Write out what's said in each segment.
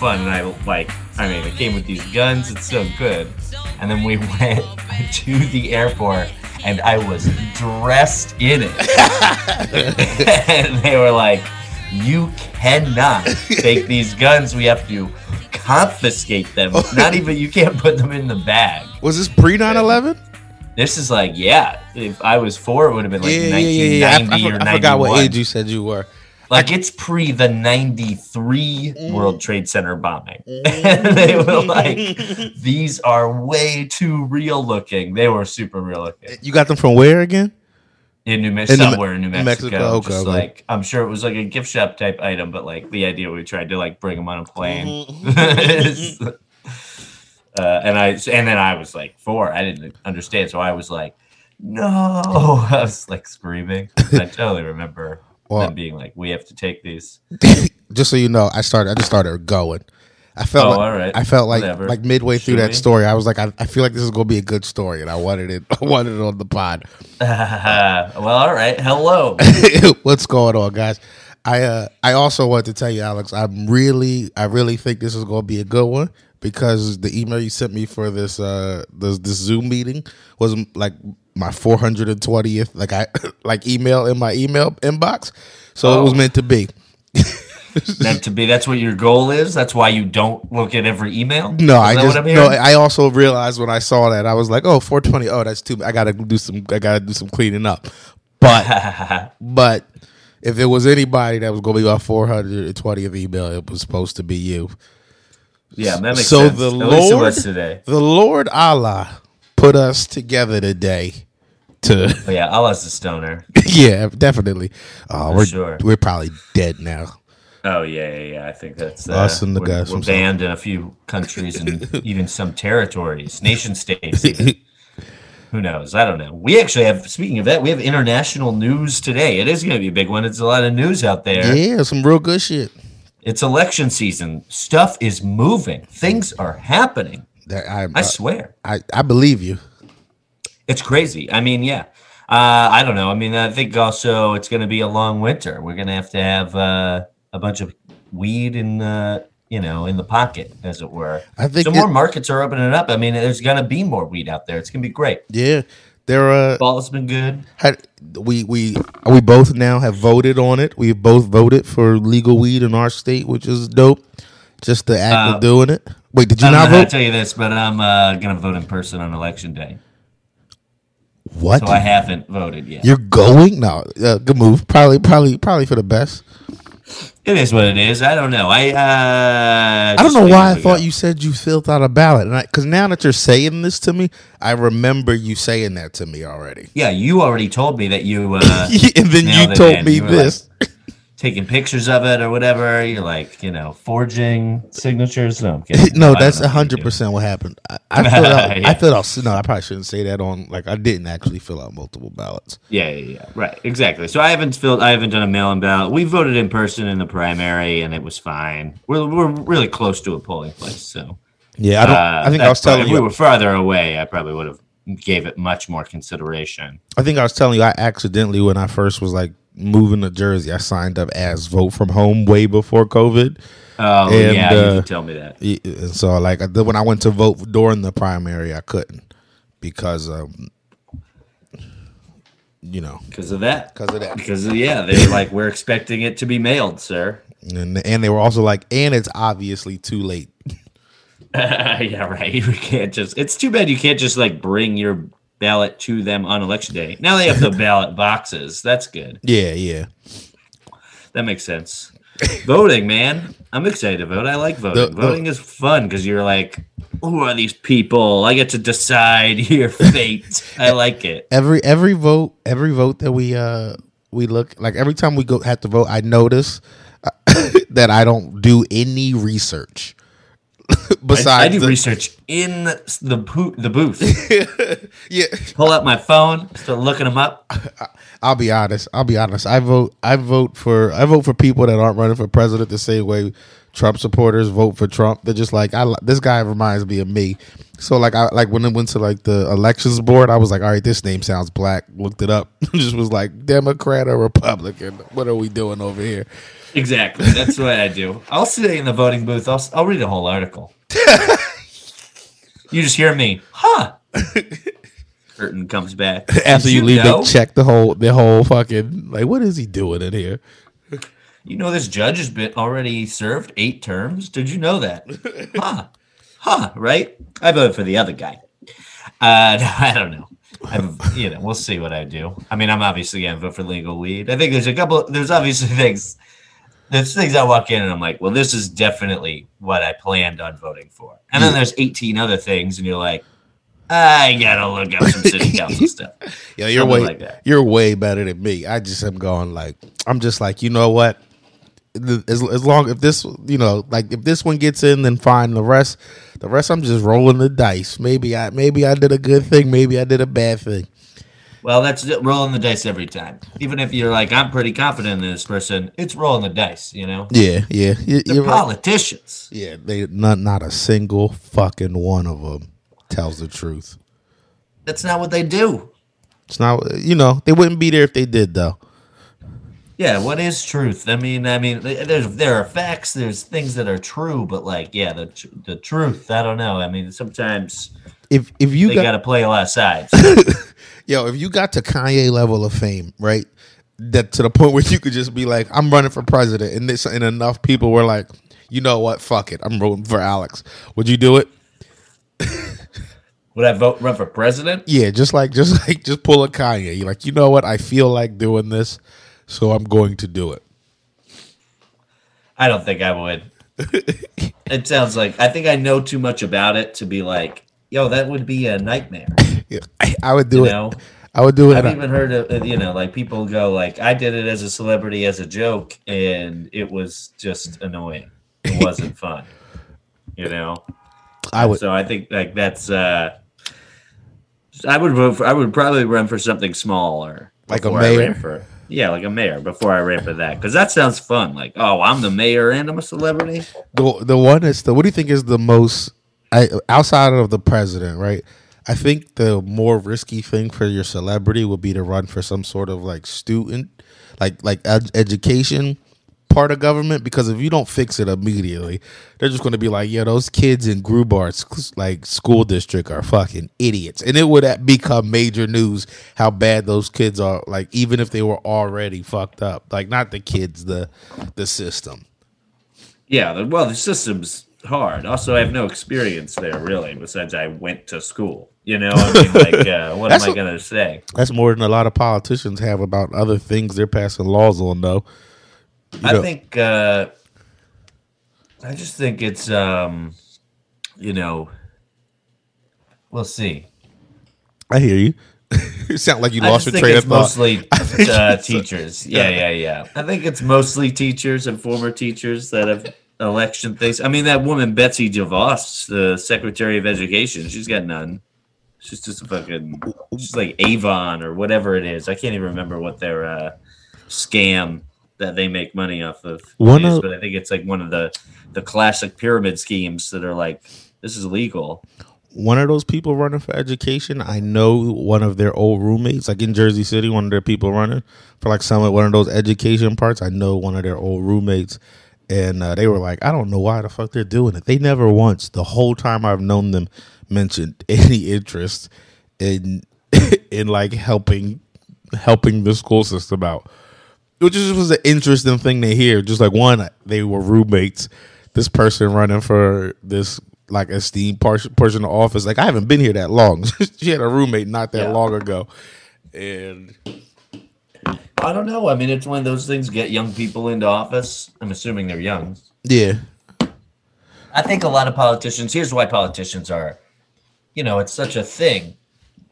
fun, and I like. I mean, it came with these guns. It's so good. And then we went to the airport, and I was dressed in it. and they were like, "You cannot take these guns. We have to confiscate them. Not even you can't put them in the bag." Was this pre 9 11? This is like, yeah. If I was four, it would have been like Yeah, yeah, yeah, 1990 yeah. I, I, or 91. I forgot what age you said you were. Like it's pre the 93 Mm. World Trade Center bombing. and they were like, these are way too real looking. They were super real looking. You got them from where again? In New Mexico, somewhere in New Mexico. Mexico, okay, just like, I'm sure it was like a gift shop type item, but like the idea we tried to like bring them on a plane. Mm-hmm. uh, and I, and then I was like four. I didn't understand. So I was like, no. I was like screaming. I totally remember Well- them being like, we have to take these. Just so you know, I started. I just started going. I felt. Oh, like, all right. I felt like Whatever. like midway through Should that we? story, I was like, I, I feel like this is gonna be a good story, and I wanted it. I wanted it on the pod. well, all right. Hello. What's going on, guys? I uh I also want to tell you, Alex, I'm really I really think this is gonna be a good one because the email you sent me for this uh this this Zoom meeting was like my 420th like I like email in my email inbox. So it was Oh. meant to be. Meant to be. That's what your goal is. That's why you don't look at every email. No, I just no. I also realized when I saw that I was like, oh, 420. Oh, that's too. I gotta do some. I gotta do some cleaning up. But but if it was anybody that was gonna be my 420th email, it was supposed to be you. yeah, that makes So sense. the At Lord- today. The Lord Allah put us together today. To Oh, yeah, Allah's a stoner. yeah, definitely. Oh, we're sure. we're probably dead now. Oh yeah, yeah, yeah. I think that's uh, Us and the we're, guys We're banned in a few countries and even some territories, nation states. Who knows? I don't know. We actually have. Speaking of that, we have international news today. It is going to be a big one. It's a lot of news out there. Yeah, some real good shit. It's election season. Stuff is moving. Things are happening. That I I swear. I, I believe you. It's crazy. I mean, yeah. Uh, I don't know. I mean, I think also it's going to be a long winter. We're going to have to have uh, a bunch of weed in, the you know, in the pocket, as it were. I think so it- more markets are opening up. I mean, there's going to be more weed out there. It's going to be great. Yeah, there uh Ball's been good. had we we we both now have voted on it. We both voted for legal weed in our state, which is dope. Just the act Uh, of doing it. Wait, did you I not know how to vote? tell you this, but I'm uh, going to vote in person on election day. What? So I haven't voted yet. You're going? No, uh, good move. Probably, probably, probably for the best. It is what it is. I don't know. I uh, I don't know why I thought you said you filled out a ballot, and because now that you're saying this to me, I remember you saying that to me already. Yeah, you already told me that you. Uh, and then you told me You this. Taking pictures of it or whatever. You're like, you know, forging signatures. No, I'm kidding. no, that's don't know what hundred percent what happened. I, I filled out. Yeah. I filled out. No, I probably shouldn't say that on. Like, I didn't actually fill out multiple ballots. Yeah, yeah, yeah. Right, exactly. So I haven't filled. I haven't done a mail-in ballot. We voted in person in the primary, and it was fine. We're we're really close to a polling place, so. Yeah, I don't. uh, I think I was probably- telling If you. we were farther away, I probably would have gave it much more consideration. I think I was telling you. I accidentally, when I first was like moving to Jersey, I signed up as vote from home way before COVID. Oh And, yeah, you uh, did tell me that. And so, like, when I went to vote during the primary, I couldn't because, um, you know, Because of that. because of that. Because yeah, they were like, we're expecting it to be mailed, sir. And and they were also like, and it's obviously too late. yeah, right. You can't just. It's too bad you can't just like bring your ballot to them on election day. Now they have the ballot boxes. That's good. Yeah, yeah. That makes sense. voting, man. I'm excited to vote. I like voting. The- the- voting is fun because you're like, who are these people? I get to decide your fate. I like it. Every every vote, every vote that we uh we look like every time we go have to vote, I notice uh, that I don't do any research. I, Besides, I do the- research in the bo- the booth. yeah, Pull out my phone, start looking them up. I'll be honest. I'll be honest. I vote. I vote for. I vote for people that aren't running for president the same way Trump supporters vote for Trump. They're just like, I. This guy reminds me of me. So like I like when it went to like the elections board, I was like, all right, this name sounds black. Looked it up, just was like Democrat or Republican. What are we doing over here? Exactly. That's what I do. I'll sit in the voting booth. I'll I'll read a whole article. you just hear me, huh? Curtain comes back After Did you, leave, know? they check the whole the whole fucking like what is he doing in here? You know this judge has been already served eight terms. Did you know that? huh? Huh? Right? I voted for the other guy. Uh, I don't know. I'm, you know, we'll see what I do. I mean, I'm obviously gonna vote for legal weed. I think there's a couple. There's obviously things. There's things I walk in and I'm like, well, this is definitely what I planned on voting for. And then there's 18 other things, and you're like, I gotta look up some city council stuff. Yeah, you're Something way like that. you're way better than me. I just am going like I'm just like you know what. The- As, as long if this you know like if this one gets in then fine the rest the rest I'm just rolling the dice maybe I maybe I did a good thing maybe I did a bad thing Well, that's it, rolling the dice every time. Even if you're like, I'm pretty confident in this person, it's rolling the dice. You know, yeah yeah you, they're you're right. politicians. yeah they not not a single fucking one of them tells the truth That's not what they do. it's not you know they wouldn't be there if they did though Yeah, what is truth? I mean, I mean, there's there are facts, there's things that are true, but like, yeah, the the truth, I don't know. I mean, sometimes if if you they got got to play a lot of sides. Yo, if you got to Kanye level of fame, right? That to the point where you could just be like, I'm running for president, and this and enough people were like, you know what, fuck it, I'm voting for Alex. Would you do it? Would I vote run for president? Yeah, just like just like just pull a Kanye. You're like, you know what, I feel like doing this, so I'm going to do it. I don't think I would. it sounds like I think I know too much about it to be like, yo, that would be a nightmare. Yeah, I, I would do You it. know, I would do it. I've even heard of you know, like people go like, I did it as a celebrity as a joke, and it was just annoying. It wasn't fun. You know. I would. So I think like that's uh I would vote for I would probably run for something smaller. Like a before I ran mayor? for yeah, like a mayor before I ran for that. Because that sounds fun. Like, oh, I'm the mayor and I'm a celebrity. the the one that's the what do you think is the most I, outside of the president, right? I think the more risky thing for your celebrity would be to run for some sort of like student, like like ed- education part of government because if you don't fix it immediately, they're just going to be like, yeah, those kids in Grubard's like school district are fucking idiots, and it would become major news how bad those kids are. Like even if they were already fucked up, like not the kids, the the system. Yeah, well, the system's hard. Also, I have no experience there really, besides I went to school. You know, I mean, like, uh, what am I gonna say? That's more than a lot of politicians have about other things they're passing laws on, though. I think uh I just think it's um you know we'll see. I hear you. you sound like you I lost your train of thought. mostly uh, teachers. Yeah, yeah, yeah. I think it's mostly teachers and former teachers that have election things. I mean, that woman Betsy DeVos, the Secretary of Education, she's got none. She's just a fucking, she's like Avon or whatever it is. I can't even remember what their uh, scam that they make money off of. One is, of- but I think it's like one of the the classic pyramid schemes that are like, this is legal. One of those people running for education, I know one of their old roommates, like in Jersey City, one of their people running for like some of one of those education parts. I know one of their old roommates, and uh, they were like, I don't know why the fuck they're doing it. They never once, the whole time I've known them, mentioned any interest in in like helping helping the school system out. Which just was an interesting thing to hear. Just like one, they were roommates. This person running for this like esteemed portion portion of office. Like I haven't been here that long. she had a roommate not that Yeah. long ago, and I don't know. I mean, it's one of those things get young people into office. I'm assuming they're young. yeah, I think a lot of politicians, here's why politicians are, you know, it's such a thing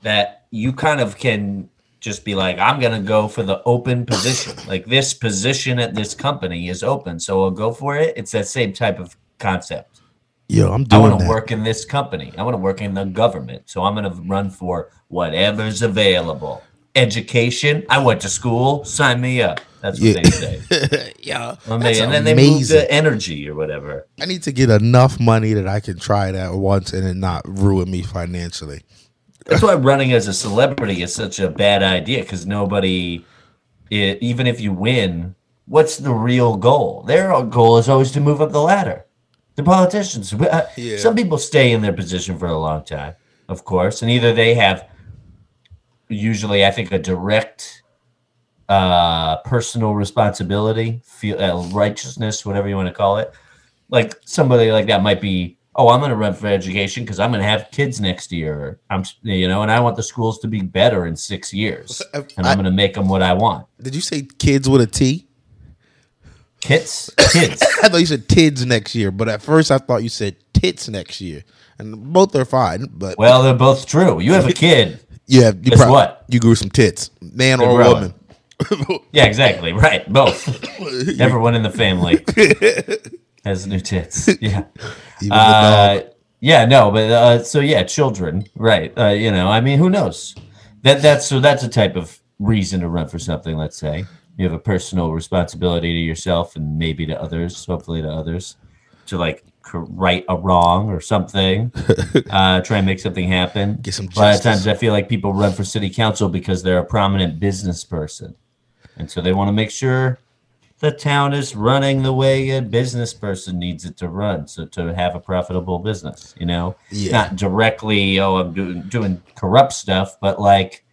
that you kind of can just be like, I'm going to go for the open position. like this position at this company is open. So I'll go for it. It's that same type of concept. yo, I'm doing. I want to work in this company. I want to work in the government. So I'm going to run for whatever's available. education. I went to school. Sign me up. That's what Yeah. they say. yeah, And, that's they, and then they move amazing. to energy or whatever. I need to get enough money that I can try that once and it not ruin me financially. That's why running as a celebrity is such a bad idea because nobody, i even if you win, what's the real goal? Their goal is always to move up the ladder. The politicians, uh, Yeah. some people stay in their position for a long time, of course, and either they have, usually, I think, a direct uh, personal responsibility, feel, uh, righteousness, whatever you want to call it. Like somebody like that might be, oh, I'm going to run for education because I'm going to have kids next year. I'm, you know, and I want the schools to be better in six years, and I- I'm going to make them what I want. Did you say kids with a T? Kids, kids. I thought you said tids next year, but at first I thought you said tits next year, and both are fine. But well, they're both true. You have a kid. you have you guess prob- what? You grew some tits, man They're or growing. woman. Yeah, exactly. Right. Both. Everyone in the family has new tits. Yeah. Even the Uh, dog. yeah, no, but uh, so yeah, children, right? Uh, you know, I mean, who knows? That that's so that's a type of reason to run for something. Let's say you have a personal responsibility to yourself and maybe to others, hopefully to others, to like right a wrong or something. uh, try and make something happen. Get some A lot of times, I feel like people run for city council because they're a prominent business person, and so they want to make sure the town is running the way a business person needs it to run so to have a profitable business you know? Yeah. not directly oh i'm doing doing corrupt stuff but like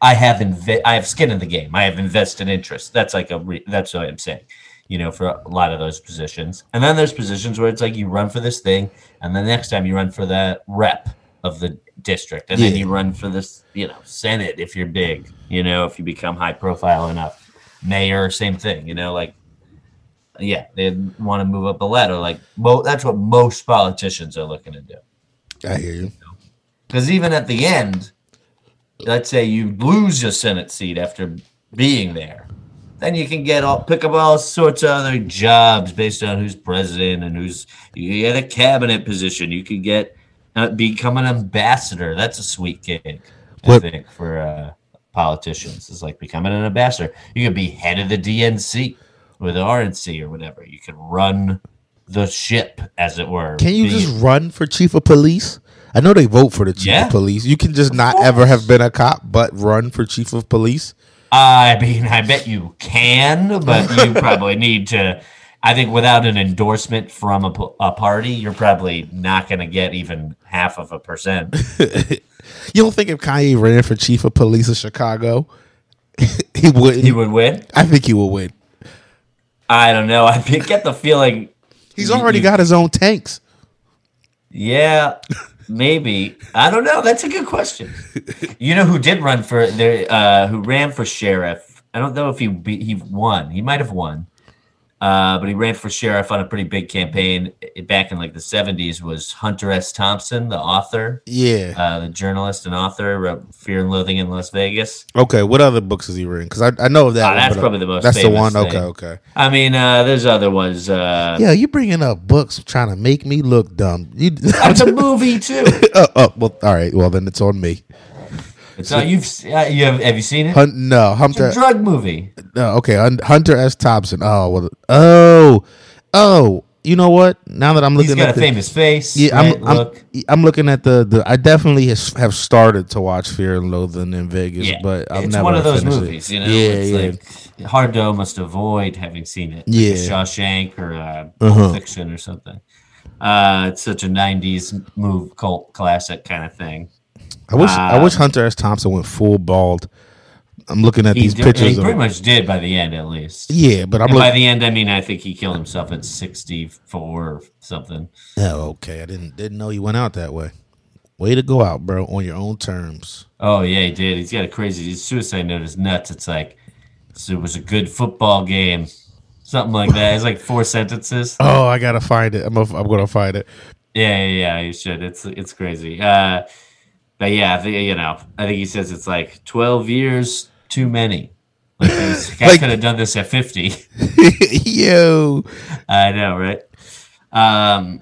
i have inve- i have skin in the game. I have invested interest. That's like a re- that's what i'm saying you know for a lot of those positions. And then there's positions where it's like you run for this thing and the next time you run for the rep of the district and then you run for this you know senate if you're big you know if you become high profile enough mayor same thing you know like yeah they want to move up the ladder like mo- that's what most politicians are looking to do I hear you. because even at the end let's say you lose your senate seat after being there then you can get all pick up all sorts of other jobs based on who's president and who's you get a cabinet position you could get uh, become an ambassador that's a sweet gig i What- think for uh, politicians is like becoming an ambassador you could be head of the dnc or the rnc or whatever you could run the ship as it were Can you Be- just run for chief of police? I know they vote for the chief Yeah. of police. You can just not course. ever have been a cop, but run for chief of police. I mean, I bet you can, but you probably need to. I think without an endorsement from a, a party, you're probably not going to get even half of a percent. You don't think if Kanye ran for chief of police of Chicago, he would? He would win. I think he would win. I don't know. I get the feeling. He's already got his own tanks. Yeah, maybe. I don't know. That's a good question. You know who did run for there? Uh, who ran for sheriff? I don't know if he be, he won. He might have won. Uh, but he ran for sheriff on a pretty big campaign back in like the 70s was Hunter S. Thompson, the author. Yeah. uh, the journalist and author wrote Fear and Loathing in Las Vegas. Okay. What other books has he written? Because I, I know that. Ah, one, that's uh, probably the most That's the one. Okay. thing. Okay. I mean, uh, there's other ones. Uh, Yeah, you bringing up books trying to make me look dumb. You. It's a movie too. oh, oh, well, all right. Well, then it's on me. It's not, you've uh, you have, have you seen it? Hun- no, It's a drug movie. No, okay, Hunter S. Thompson. Oh, well, oh, oh. You know what? Now that I'm He's looking got a at the, famous face. yeah, right? I'm, I'm Look, I'm looking at the the. I definitely has, have started to watch Fear and Loathing in Vegas, yeah, but I've it's never one of those finished it. movies. You know, Yeah, it's yeah. like hard to almost avoid having seen it. Like Yeah. Shawshank or uh, Uh-huh. Fiction or something. Uh, it's such a '90s move cult classic kind of thing. I wish I Um, wish Hunter S. Thompson went full bald. I'm looking at He, these did- pictures he of pretty much did by the end, at least. yeah, but I'm And by the end, I mean, I think he killed himself at 64 or something. Oh, okay. I didn't didn't know you went out that way. Way to go out, bro, on your own terms. Oh, yeah, he did. He's got a crazy his suicide note is nuts. It's like, so it was a good football game. Something like that. It's like four sentences. Oh, I gotta find it. I'm a, I'm gonna find it. Yeah, yeah, yeah, you should. It's it's crazy. Uh, but yeah, I think, you know, I think he says it's like 12 years too many. Like, this guy Like- could have done this at 50. Yo, I know, right? Um,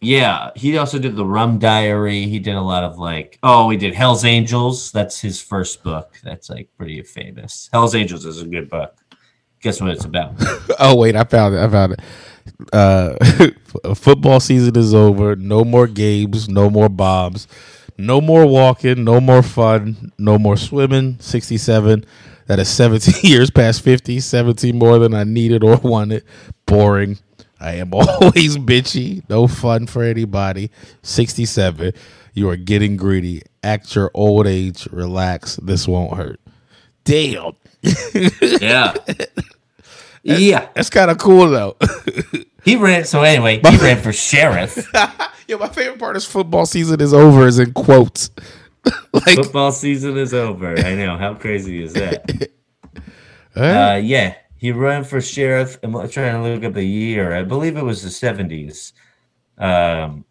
Yeah, he also did the Rum Diary. He did a lot of like, oh, he did Hell's Angels. That's his first book. That's like pretty famous. Hell's Angels is a good book. Guess what it's about? oh wait, I found it. I found it. Uh, football season is over. No more games. No more bombs. No more walking. No more fun. No more swimming. Sixty-seven. That is 17 years past 50. 17 more than I needed or wanted. Boring. I am always bitchy. No fun for anybody. 67. You are getting greedy. Act your old age. Relax. This won't hurt. Damn. yeah. Yeah. That's kind of cool though. he ran so anyway, he ran for sheriff. Yeah, my favorite part is football season is over is in quotes. like, football season is over. I know. How crazy is that? Uh, yeah. He ran for sheriff. I'm trying to look up the year. I believe it was the 70s. Um,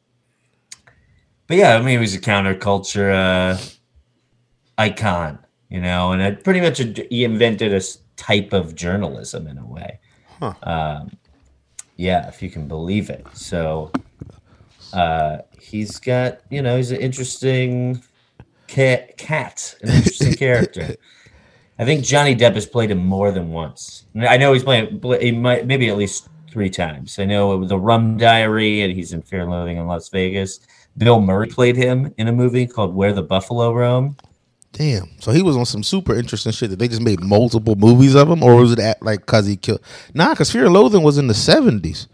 but yeah, I mean, he was a counterculture uh, icon, you know, and it pretty much he invented a type of journalism in a way. Huh. Um, yeah, if you can believe it. So uh, he's got, you know, he's an interesting cat, cat an interesting character. I think Johnny Depp has played him more than once. I know he's playing, he might maybe at least three times. I know it was the Rum Diary, and he's in Fear and Loathing in Las Vegas. Bill Murray played him in a movie called Where the Buffalo Roam. Damn. So he was on some super interesting shit that they just made multiple movies of him, or was it at, like because he killed? Nah, because Fear and Loathing was in the seventies.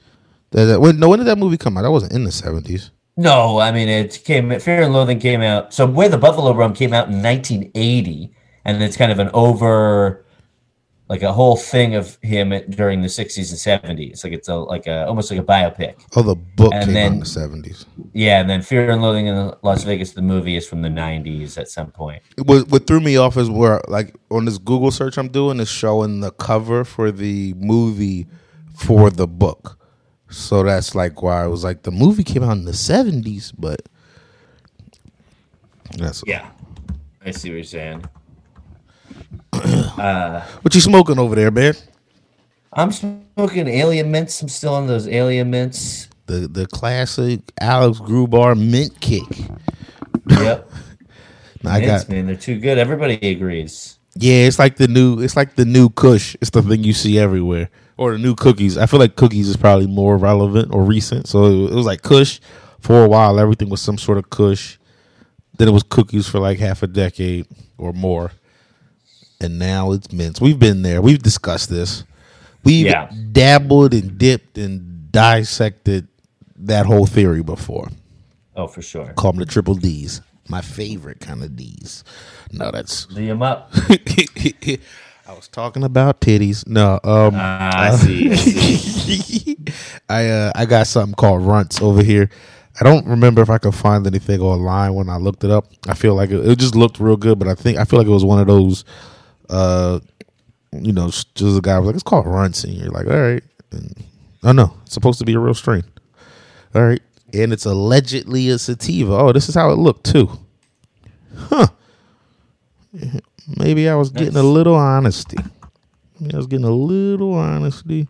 When, no, when did that movie come out? That wasn't in the seventies. No, I mean it came. Fear and Loathing came out. So Where the Buffalo Roam came out in 1980 and it's kind of an over like a whole thing of him during the 60s and 70s like it's a like a almost like a biopic oh the book and came then, out in the 70s yeah and then fear and loathing in las vegas the movie is from the 90s at some point what, what threw me off is where like on this google search i'm doing is showing the cover for the movie for the book so that's like why i was like the movie came out in the 70s but that's yeah i see what you're saying uh, what you smoking over there, man? I'm smoking alien mints. I'm still on those alien mints. The the classic Alex Grubard mint kick. Yep. I mints, got man, they're too good. Everybody agrees. Yeah, it's like the new it's like the new Kush. It's the thing you see everywhere. Or the new cookies. I feel like cookies is probably more relevant or recent. So it was like Kush for a while. Everything was some sort of Kush. Then it was cookies for like half a decade or more and now it's mints. We've been there. We've discussed this. We've yeah. dabbled and dipped and dissected that whole theory before. Oh, for sure. Call them the triple D's. My favorite kind of D's. No, that's. D them up. I was talking about titties. No, um, uh, I see. I, see. I, uh, I got something called runts over here. I don't remember if I could find anything online when I looked it up. I feel like it, it just looked real good, but I think I feel like it was one of those uh, you know, just a guy was like, it's called runts, and you're like, all right. And, oh no, it's supposed to be a real strain. All right, and it's allegedly a sativa. Oh, this is how it looked too. Huh. Maybe I was getting a little honesty. I was getting a little honesty.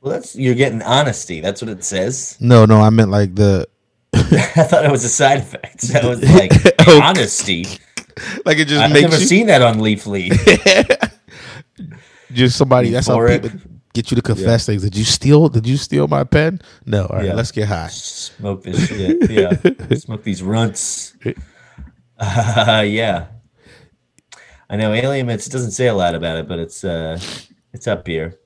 Well, that's you're getting honesty. That's what it says. No, no, I meant like the. I thought it was a side effect. That was like okay. honesty. like it just I've never you, seen that on Leafly. just somebody. That's how people get you to confess yeah. things. Did you steal? Did you steal my pen? No. All right, yeah. let's get high. Smoke this shit. Yeah, smoke these runts. Uh, yeah. I know alien mints. It doesn't say a lot about it, but it's uh, it's up here.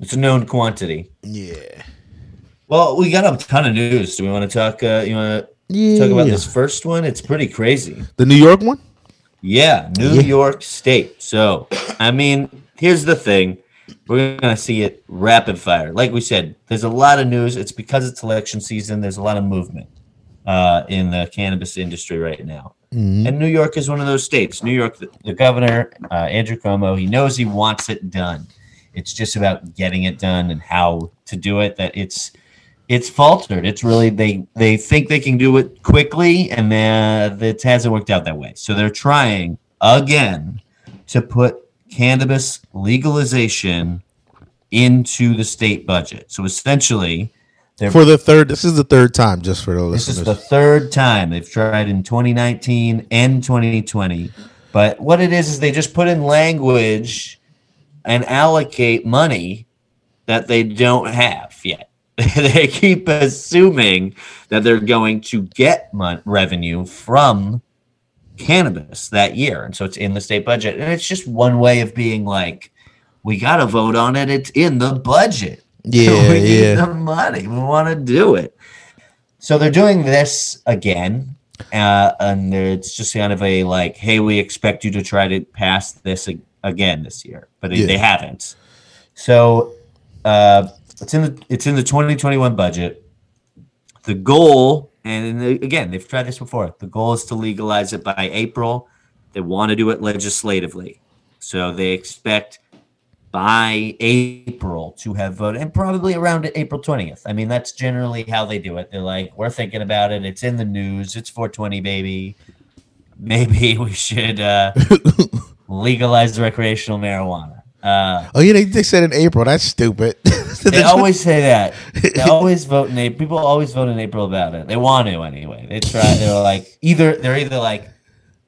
It's a known quantity. Yeah. Well, we got a ton of news. Do we want to talk? Uh, you want to yeah. talk about this first one? It's pretty crazy. The New York one. Yeah, New yeah. York State. So, I mean, here's the thing. We're going to see it rapid fire. Like we said, there's a lot of news. It's because it's election season. There's a lot of movement uh, in the cannabis industry right now. Mm-hmm. And New York is one of those states. New York, the, the governor, uh, Andrew Cuomo, he knows he wants it done. It's just about getting it done and how to do it. That it's it's faltered. It's really they they think they can do it quickly, and then it hasn't worked out that way. So they're trying again to put cannabis legalization into the state budget. So essentially, They're- For the third, this is the third time, just for the This listeners. is the third time they've tried in 2019 and 2020. But what it is is they just put in language and allocate money that they don't have yet. they keep assuming that they're going to get mon- revenue from cannabis that year, and so it's in the state budget. And it's just one way of being like, we got to vote on it. It's in the budget. Yeah, we need yeah. the money. We want to do it. So they're doing this again, uh, and it's just kind of a like, hey, we expect you to try to pass this ag- again this year, but they, Yeah. they haven't. So uh, it's in the it's in the 2021 budget. The goal, and again, they've tried this before. The goal is to legalize it by April. They want to do it legislatively, so they expect by April to have voted, and probably around April 20th. I mean, that's generally how they do it. They're like, we're thinking about it. It's in the news. It's 420, baby. Maybe we should uh, legalize recreational marijuana. Uh, oh yeah, they, they said in April. That's stupid. they always say that. They always vote in April. People always vote in April about it. They want to anyway. They try. They're like either they're either like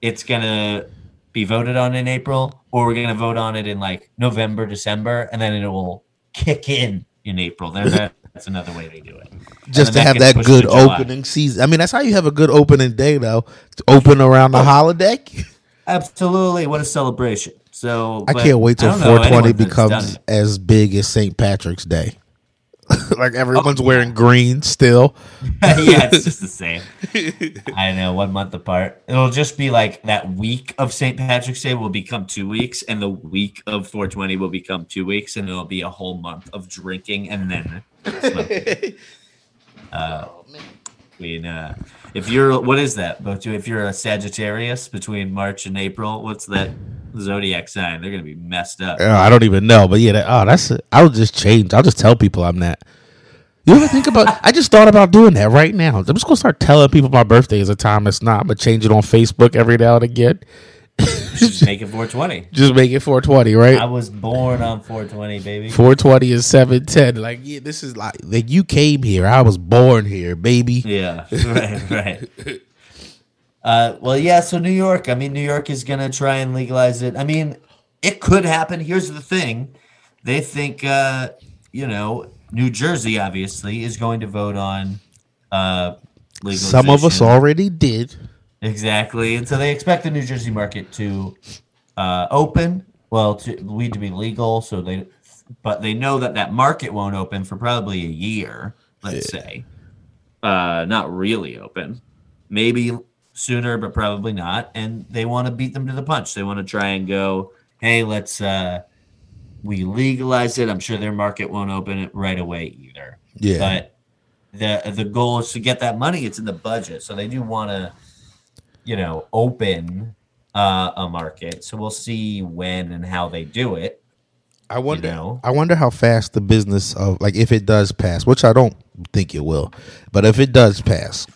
it's gonna be voted on in April, or we're gonna vote on it in like November, December, and then it will kick in in April. That's another way they do it. just to then have that good to opening season. I mean, that's how you have a good opening day, though. To open around Oh. the holiday. Absolutely, what a celebration! So I can't wait till I don't know 420 anyone that's done becomes as big as St. Patrick's Day. Like everyone's Oh, wearing green still. yeah, it's just the same. I know, one month apart. It'll just be like that week of St. Patrick's Day will become two weeks, and the week of 420 will become two weeks, and it'll be a whole month of drinking and then smoking. uh, between, uh, if you're, what is that? But if you're a Sagittarius between March and April, what's that zodiac sign? They're gonna be messed up. Uh, I don't even know, but yeah, that, oh, that's. I'll just change. I'll just tell people I'm that. You ever think about? I just thought about doing that right now. I'm just gonna start telling people my birthday is a time it's not. I'm gonna change it on Facebook every now and again. Just make it 420. Just make it 420, right? I was born on 420, baby. 420 is 710. Like, yeah, this is like like you came here. I was born here, baby. Yeah, right, right. Uh, well, yeah. So New York. I mean, New York is gonna try and legalize it. I mean, it could happen. Here's the thing: they think, uh, you know, New Jersey obviously is going to vote on uh, legalization. Some of us already did. exactly, and so they expect the New Jersey market to uh, open. Well, to weed to be legal, so they, but they know that that market won't open for probably a year. Let's say, uh, not really open, maybe sooner, but probably not. And they want to beat them to the punch. They want to try and go, hey, let's uh, we legalize it. I'm sure their market won't open it right away either. Yeah. But the the goal is to get that money. It's in the budget, so they do want to, you know, open uh, a market. So we'll see when and how they do it. I wonder. know? I wonder how fast the business of like if it does pass, which I don't think it will, but if it does pass,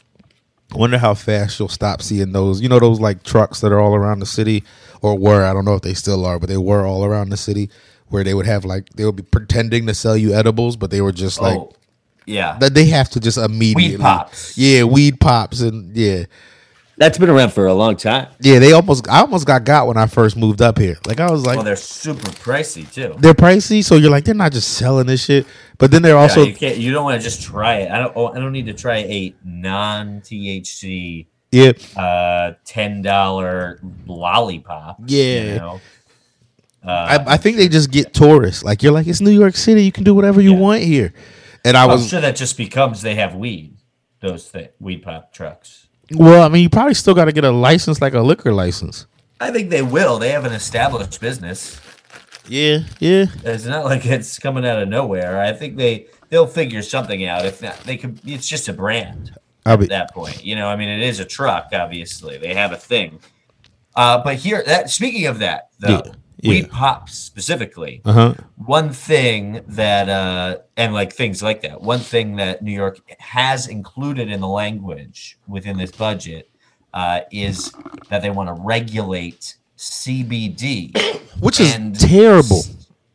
I wonder how fast you'll stop seeing those. You know those like trucks that are all around the city, or were I don't know if they still are, but they were all around the city where they would have like they would be pretending to sell you edibles, but they were just like oh, yeah, that. They have to just immediately weed pops. Yeah, weed pops, and yeah. That's been around for a long time. Yeah, they almost. I almost got got when I first moved up here. Like I was like, Well, they're super pricey too. they're pricey, so you're like they're not just selling this shit, but then they're also yeah, you can't. You don't want to just try it. I don't. Oh, I don't need to try a non-THC yeah, uh ten dollar lollipop. Yeah. You know? uh, I, I think they just get tourists. Like you're like it's New York City, you can do whatever you Yeah. want here. And I I'm was sure that just becomes they have weed. Those th- weed pop trucks. Well, I mean, you probably still got to get a license, like a liquor license. I think they will. They have an established business. Yeah, yeah, It's not like it's coming out of nowhere. I think they they'll figure something out. If not, they could. It's just a brand. I'll be at that point. You know, I mean, it is a truck. Obviously, they have a thing. Uh, but here, that speaking of that, though, Yeah, yeah. weed pops specifically. uh huh. One thing that, uh, and like things like that, one thing that New York has included in the language within this budget uh, is that they want to regulate CBD, Which is terrible.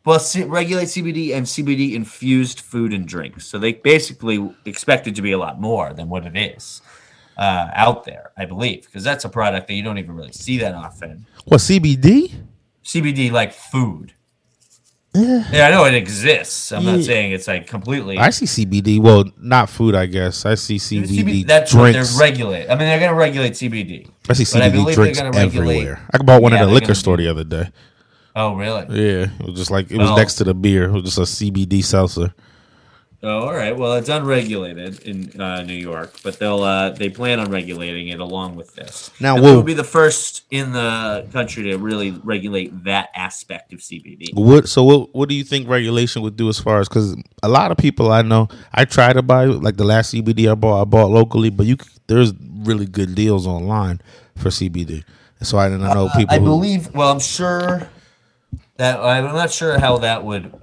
Well, C- regulate CBD and CBD infused food and drinks. So they basically expect it to be a lot more than what it is uh, out there, I believe, because that's a product that you don't even really see that often. What CBD? CBD like food. Yeah, I know it exists. I'm not saying it's like completely. I see CBD. Well, not food, I guess. I see CBD that's what drinks. they're regulate. I mean, they're going to regulate CBD. I see but I CBD drinks everywhere. I bought one Yeah, at a liquor store do- the other day. Oh, really? Yeah, it was just like it was Well- next to the beer. It was just a CBD seltzer. Oh, all right. Well, it's unregulated in uh, New York, but they'll uh, they plan on regulating it along with this. Now, And we'll- we'll be the first in the country to really regulate that aspect of CBD. What? So what? What do you think regulation would do as far as because a lot of people I know, I try to buy like the last CBD I bought, I bought locally, but you there's really good deals online for CBD. So I didn't know people. Uh, I who- believe. Well, I'm sure that I'm not sure how that would,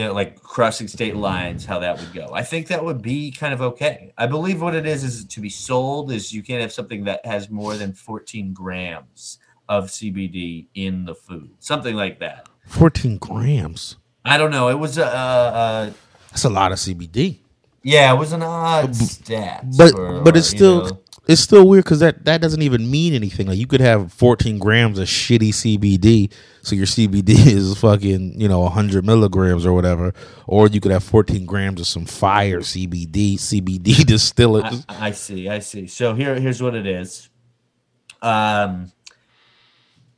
you know, like crossing state lines, how that would go. I think that would be kind of okay. I believe what it is is to be sold is you can't have something that has more than 14 grams of CBD in the food, something like that. 14 grams. I don't know. It was a, uh, uh, That's a lot of CBD. yeah, it was an odd stat. But for, but it's still know- it's still weird because that that doesn't even mean anything. Like you could have 14 grams of shitty CBD, so your CBD is fucking you know 100 milligrams or whatever, or you could have 14 grams of some fire CBD CBD distillate. I, I see. I see. So here, here's what it is. Um,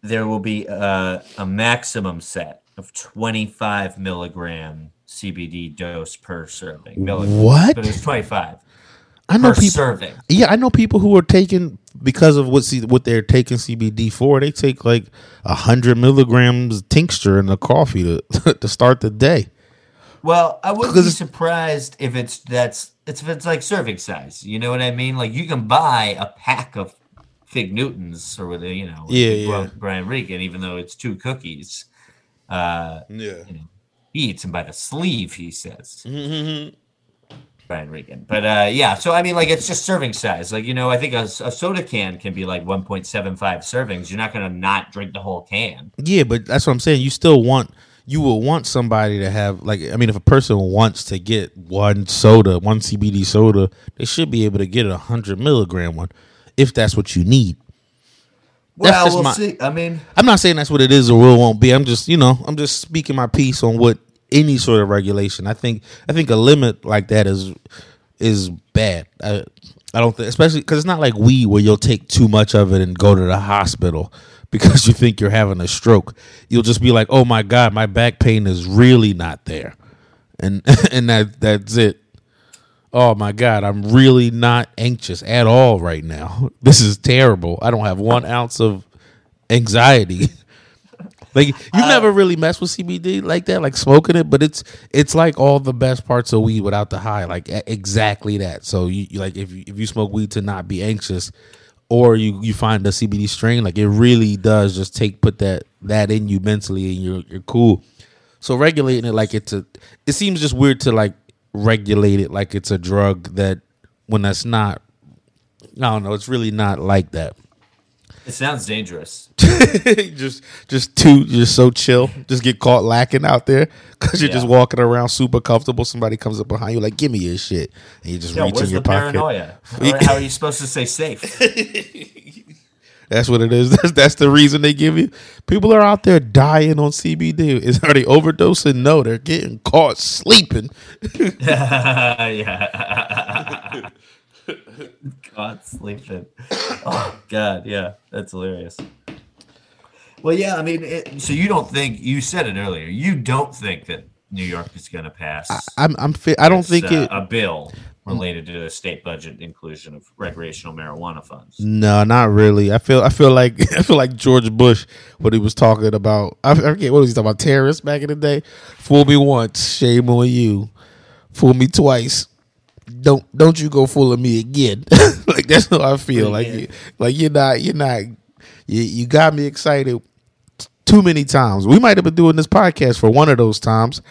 there will be a, a maximum set of 25 milligram CBD dose per serving. Milligrams, What? But it's 25 I know people. serving. Yeah, I know people who are taking because of what C, what they're taking CBD for. They take like a hundred milligrams tincture in the coffee to to start the day. Well, I wouldn't be surprised if it's that's it's if it's like serving size. You know what I mean? Like you can buy a pack of Fig Newtons or whatever, you know, Yeah, yeah. Brian Regan, even though it's two cookies. Uh, Yeah. he eats them by the sleeve, he says. Mm-hmm. Brian Regan. But uh, yeah, so I mean, like it's just serving size. Like you know, I think a, a soda can can be like 1.75 servings. You're not gonna not drink the whole can. Yeah, but that's what I'm saying. You still want you will want somebody to have like I mean, if a person wants to get one soda, one CBD soda, they should be able to get a hundred milligram one if that's what you need. Well, we'll my- see. I mean, I'm not saying that's what it is or will won't be. I'm just you know I'm just speaking my piece on what any sort of regulation. I think I think a limit like that is is bad. I, I don't think, especially because it's not like weed where you'll take too much of it and go to the hospital because you think you're having a stroke. You'll just be like, "Oh my god, my back pain is really not there," and and that that's it. Oh my god, I'm really not anxious at all right now. This is terrible. I don't have one ounce of anxiety. Like you never uh, really mess with CBD like that, like smoking it, but it's it's like all the best parts of weed without the high, like exactly that. So you, you like if you, if you smoke weed to not be anxious, or you you find a CBD strain, like it really does just take put that that in you mentally, and you're you're cool. So regulating it like it's a, it seems just weird to like regulate it like it's a drug that when that's not. I don't know. It's really not like that. It sounds dangerous. just just too just so chill. Just get caught lacking out there. Because you're just walking around super comfortable. Somebody comes up behind you like give me your shit. And you just Yeah, reach in your the pocket. paranoia? How, how are you supposed to stay safe? that's what it is. That's, that's the reason they give you. People are out there dying on cbd is are they overdosing. No they're getting caught sleeping. Yeah. Sleeping. Oh God, yeah, that's hilarious. Well, yeah, I mean, it, so you don't think you said it earlier? You don't think that New York is going to pass? i'm i'm fi- i don't think uh, it a bill related to the state budget inclusion of recreational marijuana funds. No, not really. I feel I feel like I feel like George Bush when he was talking about I forget what was he talking about terrorists back in the day. Fool me once, shame on you. Fool me twice. Don't don't you go fooling me again. like that's how I feel. Like you, like you're not you're not you, you got me excited t- too many times. We might have been doing this podcast for one of those times.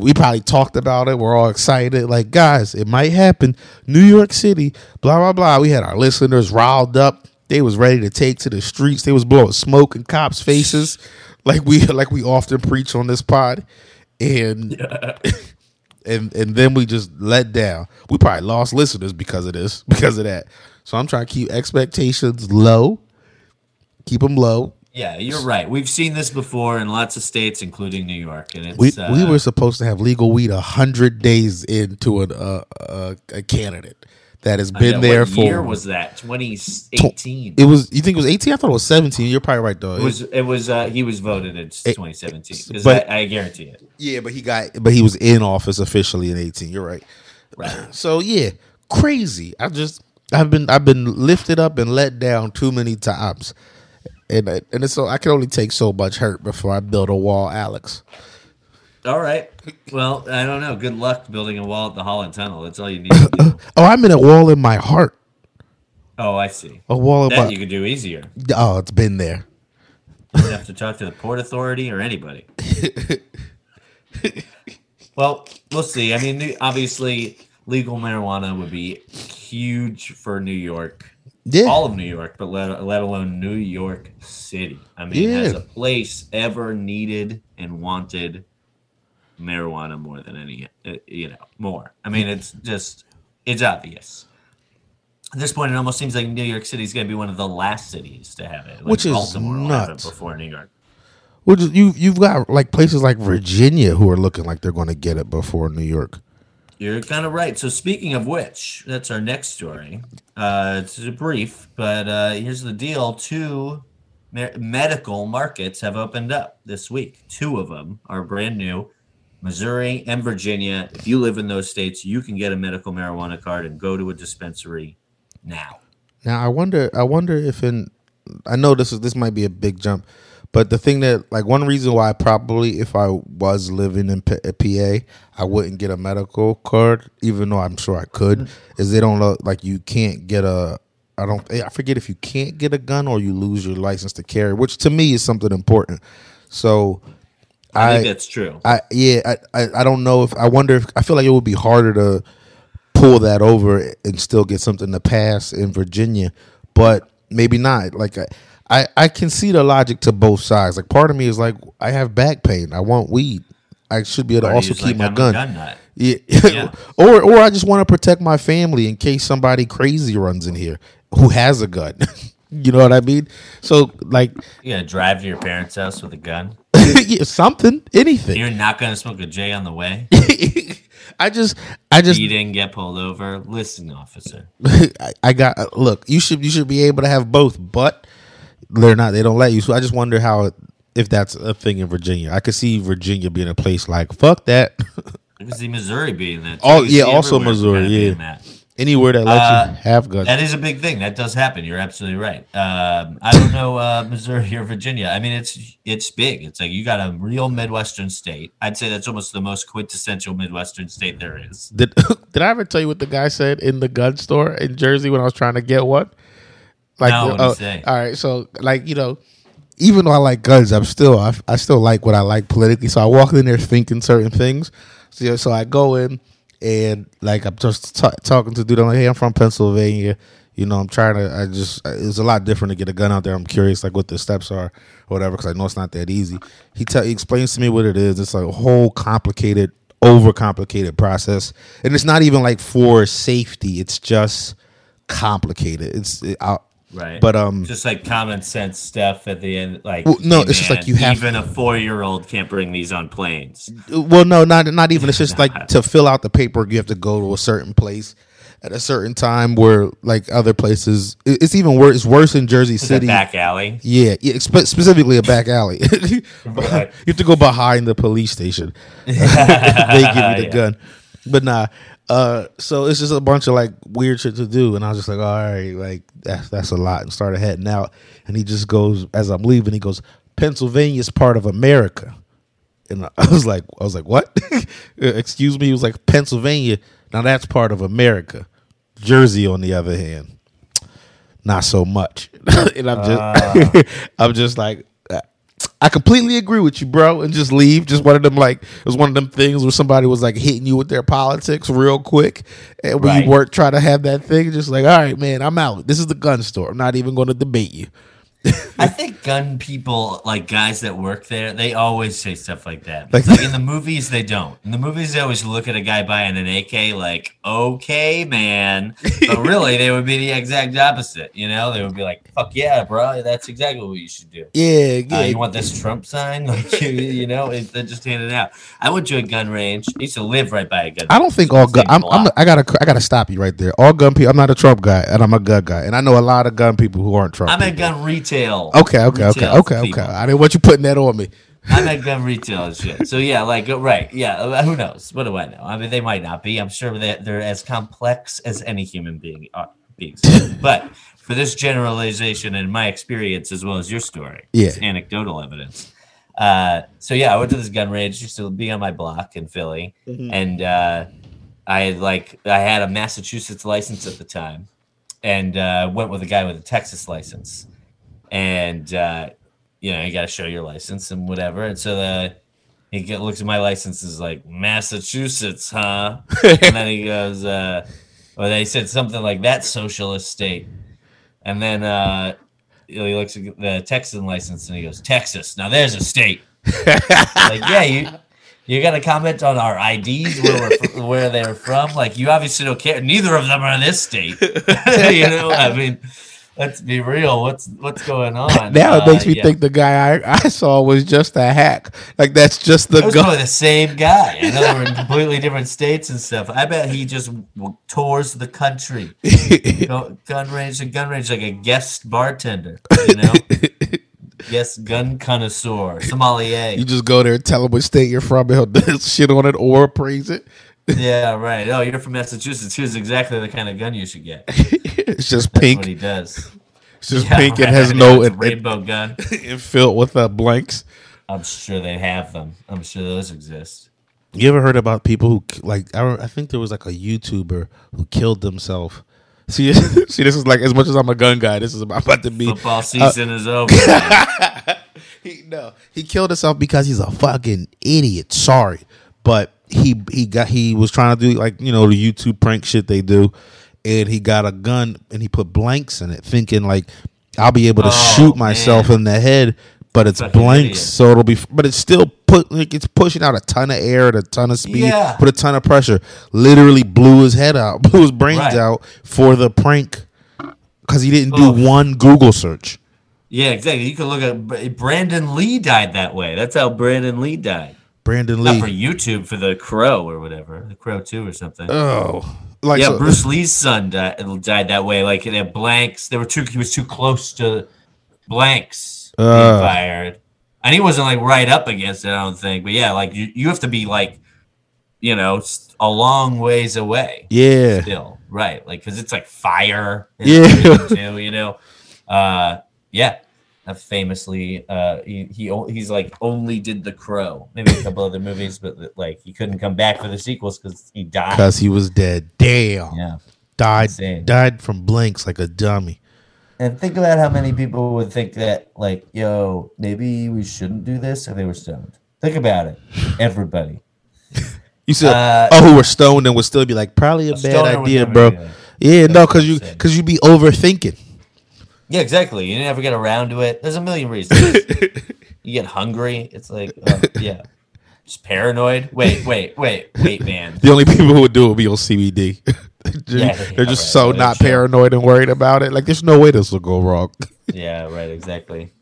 We probably talked about it. We're all excited. Like, guys, it might happen. New York City, blah, blah, blah. We had our listeners riled up. They was ready to take to the streets. They was blowing smoke in cops' faces. like we like we often preach on this pod, and and and then we just let down. We probably lost listeners because of this, because of that. So I'm trying to keep expectations low, keep them low. Yeah, you're right. We've seen this before in lots of states, including New York, and it's We uh, we were supposed to have legal weed a hundred days into an, uh, uh, a candidate that has been there what for. year was that? 2018. it was you think it was 18? I thought it was 17. You're probably right though. It was it was uh, he was voted in 2017 but- I, I guarantee it. Yeah, but he got but he was in office officially in 18. You're right. Right. So yeah, crazy. I just I've been I've been lifted up and let down too many times. And and it's so I can only take so much hurt before I build a wall, Alex. All right. Well, I don't know. Good luck building a wall at the Holland Tunnel. That's all you need to do. Oh, I'm in a wall in my heart. oh, I see. A wall in That my you could do easier. Oh, it's been there. You don't have to talk to the port authority or anybody. well, we'll see. I mean, obviously, legal marijuana would be huge for New York, Yeah. all of New York, but let, let alone New York City. I mean, has Yeah. a place ever needed and wanted marijuana more than any, uh, you know, more? I mean, it's just, it's obvious. At this point, it almost seems like New York City is going to be one of the last cities to have it. Like Which is Baltimore will have it nuts. before New York. Which you you've got like places like Virginia who are looking like they're going to get it before New York. You're kind of right. So speaking of which, that's our next story. Uh, it's a brief, but uh, here's the deal: two me- medical markets have opened up this week. Two of them are brand new. Missouri and Virginia. If you live in those states, you can get a medical marijuana card and go to a dispensary now. Now I wonder I wonder if in I know this is this might be a big jump, but the thing that like one reason why probably if I was living in P- uh, PA, I wouldn't get a medical card even though I'm sure I could mm-hmm. is they don't look like you can't get a I don't eh, I forget if you can't get a gun or you lose your license to carry, which to me is something important. So I, I think that's true. I yeah, I, I I don't know if I wonder if I feel like it would be harder to pull that over and still get something to pass in Virginia, but maybe not. Like I, I, I can see the logic to both sides. Like part of me is like I have back pain. I want weed. I should be able to also keep like, my I'm gun. gun. Yeah. Yeah. or or I just want to protect my family in case somebody crazy runs in here who has a gun. you know what I mean? So like You gotta drive to your parents' house with a gun. yeah, something, anything. You're not gonna smoke a J on the way. I just I just You didn't get pulled over. Listen, officer. I, I got uh, look. You should you should be able to have both, but they're not. They don't let you. So I just wonder how if that's a thing in Virginia. I could see Virginia being a place like fuck that. I can see Missouri being that. Oh, yeah, also Missouri, yeah. Anywhere that lets Uh, you have guns. That is a big thing. That does happen. You're absolutely right. Um, I don't know uh, Missouri or Virginia. I mean, it's it's big. It's like you got a real Midwestern state. I'd say that's almost the most quintessential Midwestern state there is. Did did I ever tell you what the guy said in the gun store in Jersey when I was trying to get one? Like, No, oh, say? all right, so like you know, even though I like guns, I'm still I, I still like what I like politically. So I walk in there thinking certain things. So so I go in and like I'm just ta talking to dude. I'm like, hey, I'm from Pennsylvania. You know, I'm trying to. I just it's a lot different to get a gun out there. I'm curious like what the steps are or whatever because I know it's not that easy. He tell he explains to me what it is. It's like a whole complicated, overcomplicated process, and it's not even like for safety. It's just complicated. It's it, Right. But um, just like common sense stuff at the end. Like Well, no, hey, it's just like you have- even a four year old can't bring these on planes. Well, no, not not even. It's just like to fill out the paperwork, you have to go to a certain place at a certain time. Where like other places, it's even worse. It's worse in Jersey It's City. back alley. Yeah, yeah spe- specifically a back alley. you have to go behind the police station. they give you the Yeah. gun, but nah. Uh, so it's just a bunch of like weird shit to do, and I was just like, all right, like that's that's a lot, and started heading out. And he just goes as I'm leaving, he goes, Pennsylvania's part of America. And I was like, I was like, what? Excuse me. He was like, Pennsylvania. Now that's part of America. Jersey, on the other hand, not so much. and I'm just, I'm just like, uh, I completely agree with you, bro. And just leave. Just one of them, like, it was one of them things where somebody was like hitting you with their politics real quick, and when Right. you weren't trying to have that thing, just like, all right, man, I'm out. This is the gun store. I'm not even going to debate you. I think gun people, like guys that work there, they always say stuff like that. Like- Like, in the movies, they don't. In the movies, they always look at a guy buying an AK like, "Okay, man," but really, they would be the exact opposite. You know, they would be like, "Fuck yeah, bro, that's exactly what you should do." yeah, yeah. Uh, you want this Trump sign? Like, you, you know, it, they just hand it out. I went to a gun range. I used to live right by a gun. I don't think all gun. I'm, I'm. I gotta, I gotta stop you right there. All gun people. I'm not a Trump guy, and I'm a gun guy, and I know a lot of gun people who aren't Trump. I'm at people. gun retail. Okay, okay, okay, retail okay, okay. people. I didn't want you putting that on me. I'm at gun retail and shit. So yeah, like uh, right, yeah. uh, Who knows? What do I know? I mean, they might not be. I'm sure that they're as complex as any human being uh, beings. but for this generalization and my experience as well as your story, Yeah. it's anecdotal evidence. Uh, so yeah, I went to this gun range. Used to be on my block in Philly, and uh, I had like I had a Massachusetts license at the time, and uh, went with a guy with a Texas license, and uh, you know you got to show your license and whatever. And so the he get, looks at my license is like Massachusetts, huh? and then he goes, uh, or they said something like that socialist state, and then uh, he looks at the Texan license and he goes Texas. Now there's a state. like yeah, you. You got to comment on our IDs where we're where they're from. Like you obviously don't care. Neither of them are in this state. you know, I mean, let's be real. What's what's going on? Now it makes Uh, me yeah. think the guy I, I saw was just a hack. Like that's just the was gun. the same guy. I know were in completely different states and stuff. I bet he just tours the country, gun range to gun range, like a guest bartender, you know, Yes, gun connoisseur, sommelier. you just go there and tell him what state you're from. And he'll shit on it or praise it. Yeah, right. Oh, you're from Massachusetts. Here's exactly the kind of gun you should get. It's just That's pink. what he does. It's just Yeah, pink and right. has no it's a and, and, rainbow gun. and filled with uh, blanks. I'm sure they have them. I'm sure those exist. You ever heard about people who like? I, I think there was like a YouTuber who killed himself. See, see, this is like as much as I'm a gun guy. This is about, about to be. Football season is over. He, no, he killed himself because he's a fucking idiot. Sorry, but he he got he was trying to do like you know the YouTube prank shit they do, and he got a gun and he put blanks in it, thinking like I'll be able to Oh, shoot myself man. in the head, but it's blanks, so it'll be. But it's still put like it's pushing out a ton of air at a ton of speed, Yeah. put a ton of pressure. Literally blew his head out, blew his brains Right. out for the prank because he didn't do one Google search. Yeah, exactly. You can look at Brandon Lee died that way. That's how Brandon Lee died. Brandon Not Lee. for YouTube, for the Crow or whatever, the Crow Two or something. Oh, like yeah, so- Bruce Lee's son died, died that way. Like they had blanks. They were too. He was too close to blanks being Uh. fired, and he wasn't like right up against it. I don't think. But yeah, like you, you have to be like, you know, a long ways away. Yeah. Still, right? Like because it's like fire. Yeah. Too, you know. Uh, yeah. Famously, uh, he he he's like only did the Crow, maybe a couple other movies, but like he couldn't come back for the sequels because he died. Because he was dead. Damn. Yeah. Died Insane. died from blinks like a dummy. And think about how many people would think that, like, yo, maybe we shouldn't do this if they were stoned. Think about it. Everybody. You said, Uh, oh, who were stoned and would still be like, probably a, bad idea, bro. Yeah, no, because you because you be overthinking. Yeah, exactly. You never get around to it. There's a million reasons. you get hungry. It's like, uh, yeah. Just paranoid. Wait, wait, wait, wait, man. The only people who would do it would be on CBD. They're, Yeah, they're just right. so They're not chill. paranoid and worried about it. Like, there's no way this will go wrong. Yeah, right, exactly.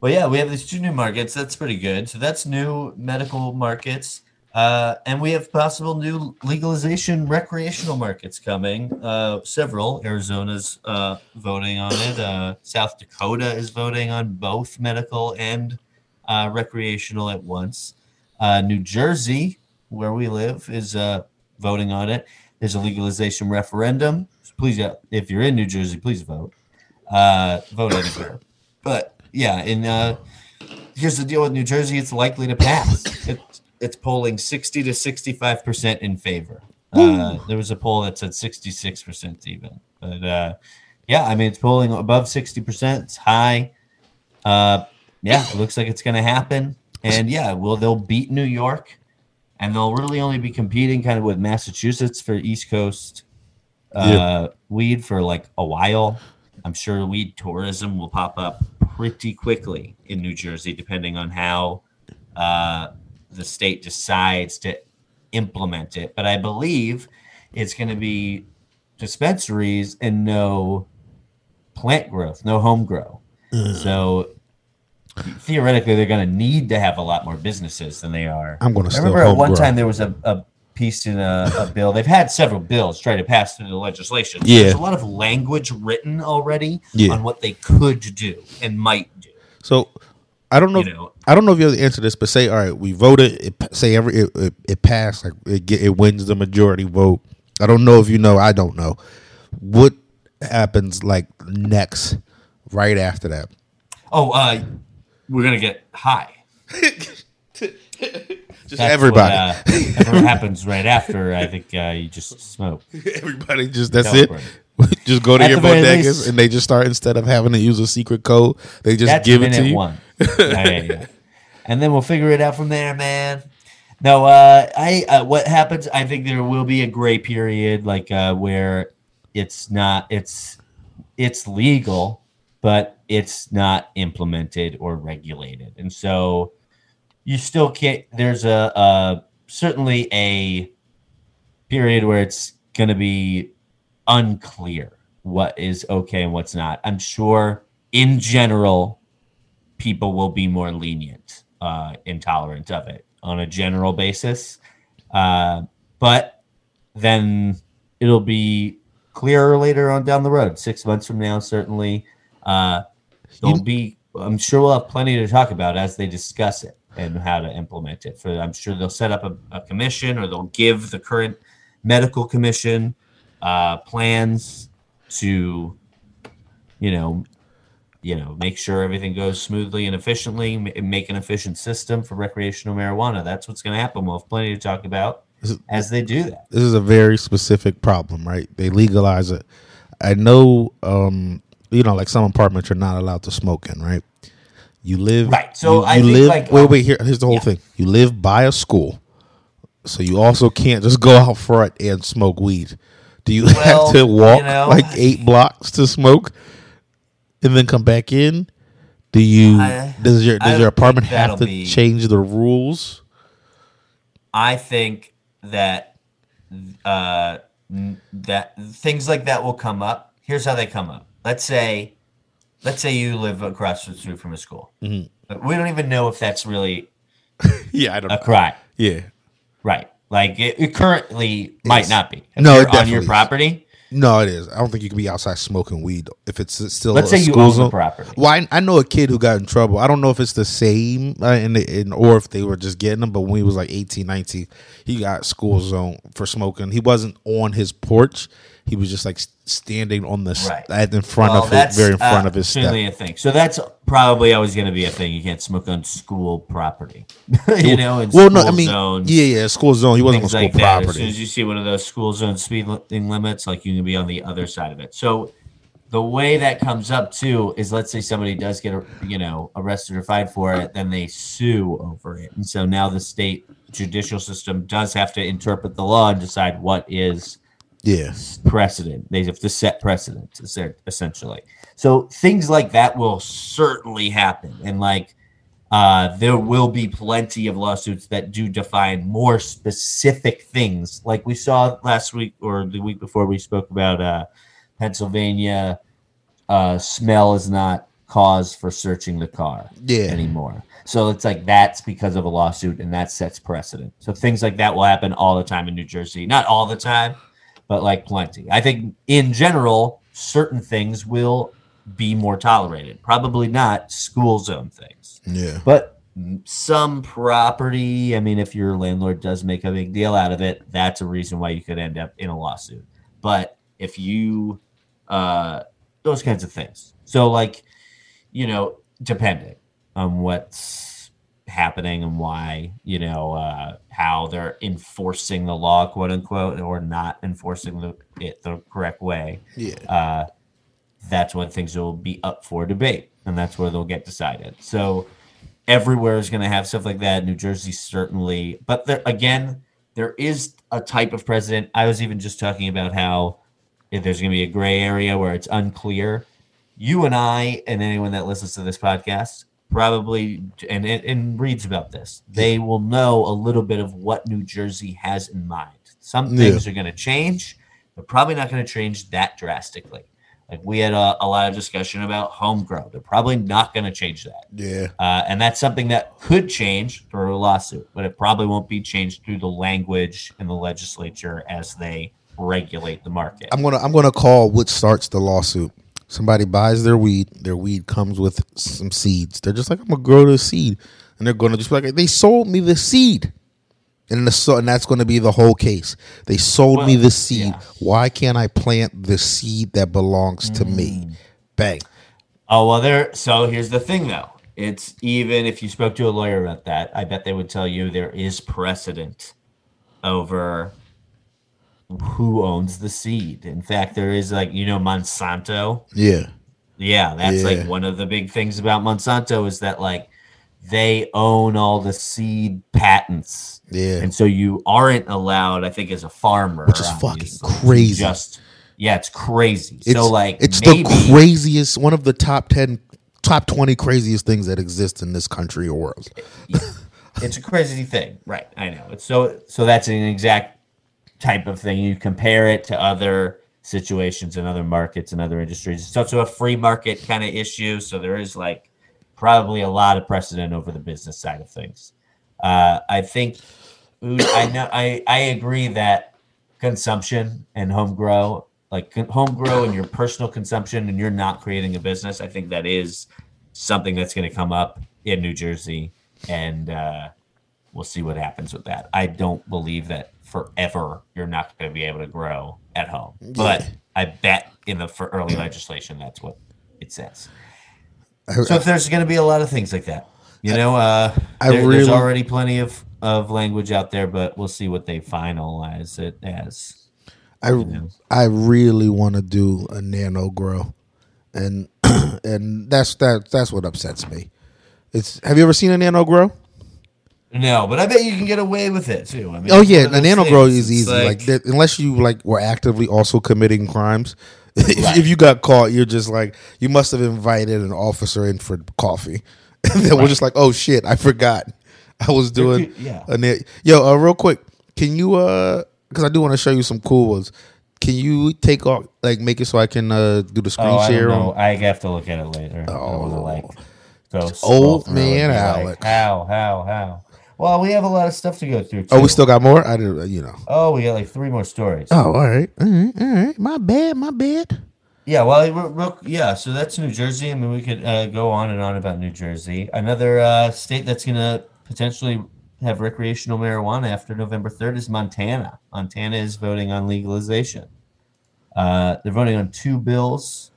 Well, yeah, we have these two new markets. That's pretty good. So that's new medical markets. Uh, and we have possible new legalization recreational markets coming. Uh, several. Arizona's uh, voting on it. Uh, South Dakota is voting on both medical and uh, recreational at once. Uh, New Jersey, where we live, is voting on it. There's a legalization referendum. So please, if you're in New Jersey, please vote. Vote anywhere. But yeah, in here's the deal with New Jersey: it's likely to pass. It's polling sixty to sixty-five percent in favor. Uh, there was a poll that said sixty-six percent even, but uh, yeah, I mean it's polling above sixty percent. It's high. Uh, yeah, it looks like it's going to happen, and yeah, well they'll beat New York, and they'll really only be competing kind of with Massachusetts for East Coast uh, weed for like a while. I'm sure weed tourism will pop up pretty quickly in New Jersey, depending on how uh, the state decides to implement it. But I believe it's going to be dispensaries and no plant growth, no home grow. Mm. So theoretically, they're going to need to have a lot more businesses than they are. I'm going to I still remember at one grow. time there was a, a piece in a, a bill. They've had several bills try to pass through the legislation. Yeah. There's a lot of language written already Yeah. on what they could do and might do. So I don't know. You know, I don't know if you have the answer to this, but say, all right, we voted. It, pa- say every it, it, it passed, like it get, it wins the majority vote. I don't know if you know. I don't know what happens like next, right after that. oh, uh, we're gonna get high. Just That's everybody, What, uh, that's what happens right after. I think uh, you just smoke. everybody. Just that's Celebrate. it. just go to At your bodegas least- and they just start instead of having to use a secret code, they just give it to you. one. And then we'll figure it out from there, man. No, uh, I uh, what happens? I think there will be a gray period, like uh, where it's not it's it's legal, but it's not implemented or regulated, and so you still can't. There's a, a certainly a period where it's going to be unclear what is okay and what's not. I'm sure in general, people will be more lenient, uh, intolerant of it on a general basis. Uh, but then it'll be clearer later on down the road, six months from now, certainly. Uh, there'll be, I'm sure we'll have plenty to talk about as they discuss it and how to implement it. For I'm sure they'll set up a, a commission or they'll give the current medical commission uh, plans to, you know, you know, make sure everything goes smoothly and efficiently, ma- make an efficient system for recreational marijuana. That's what's going to happen. We'll have plenty to talk about is- as they do that. this is a very specific problem, right? They legalize it. I know, um, you know, like some apartments you're not allowed to smoke in, right? You live Right. So you, I you live. like, wait, um, wait. Here, here's the whole yeah. thing. You live by a school, so you also can't just go out front and smoke weed. Do you Well, have to walk you know- like eight blocks to smoke, and then come back in? Do you? I- does your does your apartment have to be- change the rules? I think that uh, that things like that will come up. Here's how they come up. Let's say, let's say you live across the street from a school. Mm-hmm. We don't even know if that's really Yeah, I don't. a crime, yeah, right? Like it, it currently might not be. If No, on your property. No, it is. I don't think you can be outside smoking weed if it's still. Let's a say you school own the property. Well, I, I know a kid who got in trouble. I don't know if it's the same, uh, in the, in, or if they were just getting him. But when he was like 18, 19, he got school zone for smoking. He wasn't on his porch. He was just like standing on the Right. at in front Well, of it, very in front uh, of his certainly step. a thing. So that's probably always going to be a thing. You can't smoke on school property. you know, in Well, school no, I mean, zones. yeah, yeah, school zone. He wasn't on school like that. As soon property. as you see one of those school zone speed li- limits, like you can be on the other side of it. So the way that comes up too is, let's say somebody does get you know arrested or fined for it, then they sue over it, and so now the state judicial system does have to interpret the law and decide what is yeah, precedent. They have to set precedents essentially. So things like that will certainly happen, and like uh, there will be plenty of lawsuits that do define more specific things, like we saw last week or the week before. We spoke about uh, Pennsylvania. Uh, smell is not cause for searching the car Yeah. anymore. So it's like that's because of a lawsuit, and that sets precedent. So things like that will happen all the time in New Jersey. Not all the time, but like plenty. I think in general, certain things will be more tolerated. Probably not school zone things, yeah. but some property. I mean, if your landlord does make a big deal out of it, that's a reason why you could end up in a lawsuit. But if you, uh, those kinds of things. So, like, you know, depending on what's happening and why, you know, uh, how they're enforcing the law, quote unquote, or not enforcing the, it the correct way Yeah. uh, that's when things will be up for debate, and that's where they'll get decided. So everywhere is going to have stuff like that. New Jersey certainly, but there again, there is a type of president. I was even just talking about how if there's going to be a gray area where it's unclear. you and I and anyone that listens to this podcast probably and, and, and reads about this, they will know a little bit of what New Jersey has in mind. Some things are going to change. They're probably not going to change that drastically. Like we had a, a, lot of discussion about home grow. They're probably not going to change that. Yeah. Uh, and that's something that could change through a lawsuit, but it probably won't be changed through the language in the legislature as they regulate the market. I'm gonna I'm gonna call what starts the lawsuit. Somebody buys their weed. Their weed comes with some seeds. They're just like, I'm gonna grow the seed, and they're gonna just be like, they sold me the seed. And, the, and that's to be the whole case. They sold well, me the seed. Yeah. Why can't I plant the seed that belongs to mm. me? Bang. Oh well, there. So here's the thing, though. It's even if you spoke to a lawyer about that, I bet they would tell you there is precedent over who owns the seed. In fact, there is like you know Monsanto. Yeah. Yeah, that's yeah. like one of the big things about Monsanto is that like they own all the seed patents. Yeah. And so you aren't allowed, I think, as a farmer, which is fucking crazy. Just yeah, it's crazy. It's, so like it's maybe, the craziest, one of the top ten, top twenty craziest things that exist in this country or world. it's a crazy thing, right? I know. It's so so that's an exact type of thing. You compare it to other situations in other markets and other industries. It's also a free market kind of issue. So there is like probably a lot of precedent over the business side of things. Uh, I think I know I, I agree that consumption and home grow, like home grow and your personal consumption, and you're not creating a business. I think that is something that's going to come up in New Jersey, and uh, we'll see what happens with that. I don't believe that forever you're not going to be able to grow at home, but I bet in the for early legislation that's what it says. So if there's going to be a lot of things like that, you know, uh, there, really, there's already plenty of of language out there, but we'll see what they finalize it as. I you know. I really want to do a nano grow, and and that's that that's what upsets me. It's have you ever seen a nano grow? No, but I bet you can get away with it too. I mean, oh yeah, a nano grow is easy. Like, like unless you like were actively also committing crimes, Right. if you got caught, you're just like you must have invited an officer in for coffee, and then right. we're just like, oh shit, I forgot I was doing. Yeah. A, yo, uh, real quick, can you uh, because I do want to show you some cool ones. Can you take off like make it so I can uh do the screen oh, share? I, I have to look at it later. Oh, like old man Alex. Like, how how how well, we have a lot of stuff to go through. Too. Oh, we still got more. I did, you know. Oh, we got like three more stories. Oh, all right, all right, all right. My bad, my bad. Yeah, well, real, real, yeah. So that's New Jersey. I mean, we could uh, go on and on about New Jersey. Another uh, state that's going to potentially have recreational marijuana after November third is Montana. Montana is voting on legalization. Uh, they're voting on two bills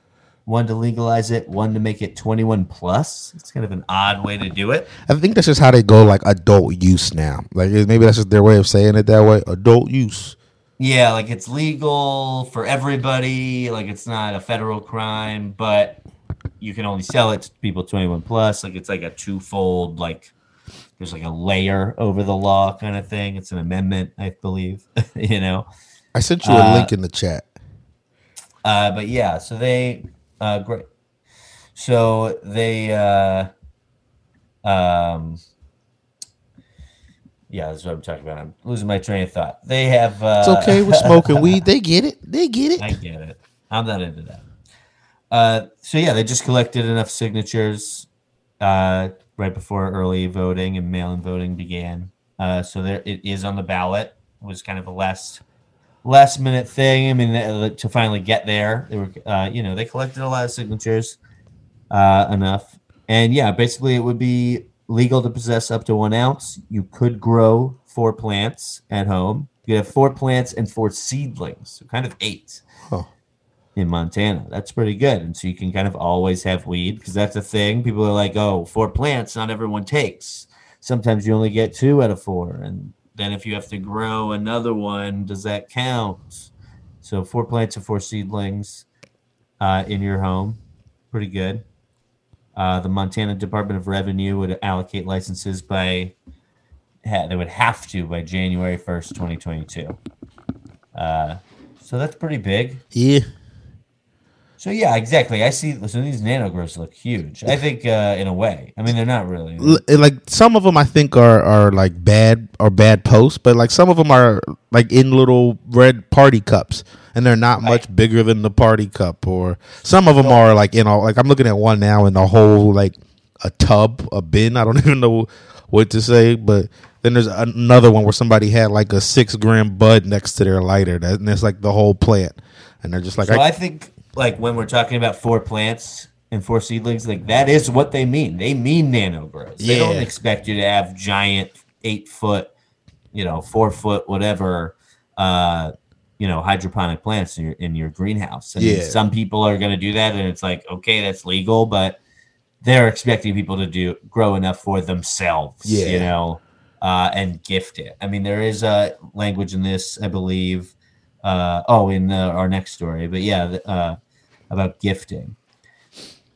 one to legalize it, one to make it 21 plus. It's kind of an odd way to do it. I think that's just how they go like adult use now. Like maybe that's just their way of saying it that way. Adult use. Yeah, like it's legal for everybody. Like it's not a federal crime, but you can only sell it to people 21 plus. Like it's like a twofold like there's like a layer over the law kind of thing. It's an amendment, I believe. you know. I sent you a uh, link in the chat. Uh, but yeah, so they uh, great. So they, uh, um, yeah, that's what I'm talking about. I'm losing my train of thought. They have. Uh, it's okay. We're smoking weed. They get it. They get it. I get it. I'm not into that. Uh, so yeah, they just collected enough signatures uh, right before early voting and mail-in voting began. Uh, so there, it is on the ballot. It was kind of a last last minute thing. I mean, to finally get there, they were, uh, you know, they collected a lot of signatures uh, enough, and yeah, basically, it would be legal to possess up to one ounce. You could grow four plants at home. You have four plants and four seedlings, so kind of eight. Huh. In Montana, that's pretty good, and so you can kind of always have weed because that's a thing. People are like, oh, four plants, not everyone takes." Sometimes you only get two out of four, and then if you have to grow another one, does that count? So four plants and four seedlings uh, in your home, pretty good. Uh, the Montana Department of Revenue would allocate licenses by they would have to by January first, twenty twenty two. Uh, so that's pretty big. Yeah. So yeah, exactly. I see. So these nano grows look huge. I think uh, in a way. I mean, they're not really. Like some of them I think are are like bad or bad posts, but like some of them are like in little red party cups, and they're not much bigger than the party cup. Or some of them are like in all like I'm looking at one now in the whole like a tub, a bin. I don't even know what to say, but then there's another one where somebody had like a six gram bud next to their lighter, that, and it's like the whole plant, and they're just like, So I, I think like when we're talking about four plants and four seedlings, like that is what they mean. They mean nano grows. They don't expect you to have giant eight foot, you know, four foot, whatever, uh, you know, hydroponic plants in your in your greenhouse. And Yeah. some people are gonna do that and it's like, okay, that's legal, but they're expecting people to do grow enough for themselves, yeah. you know, uh, and gift it. I mean, there is a language in this, I believe. Uh, oh, in the, our next story, but yeah, uh, about gifting.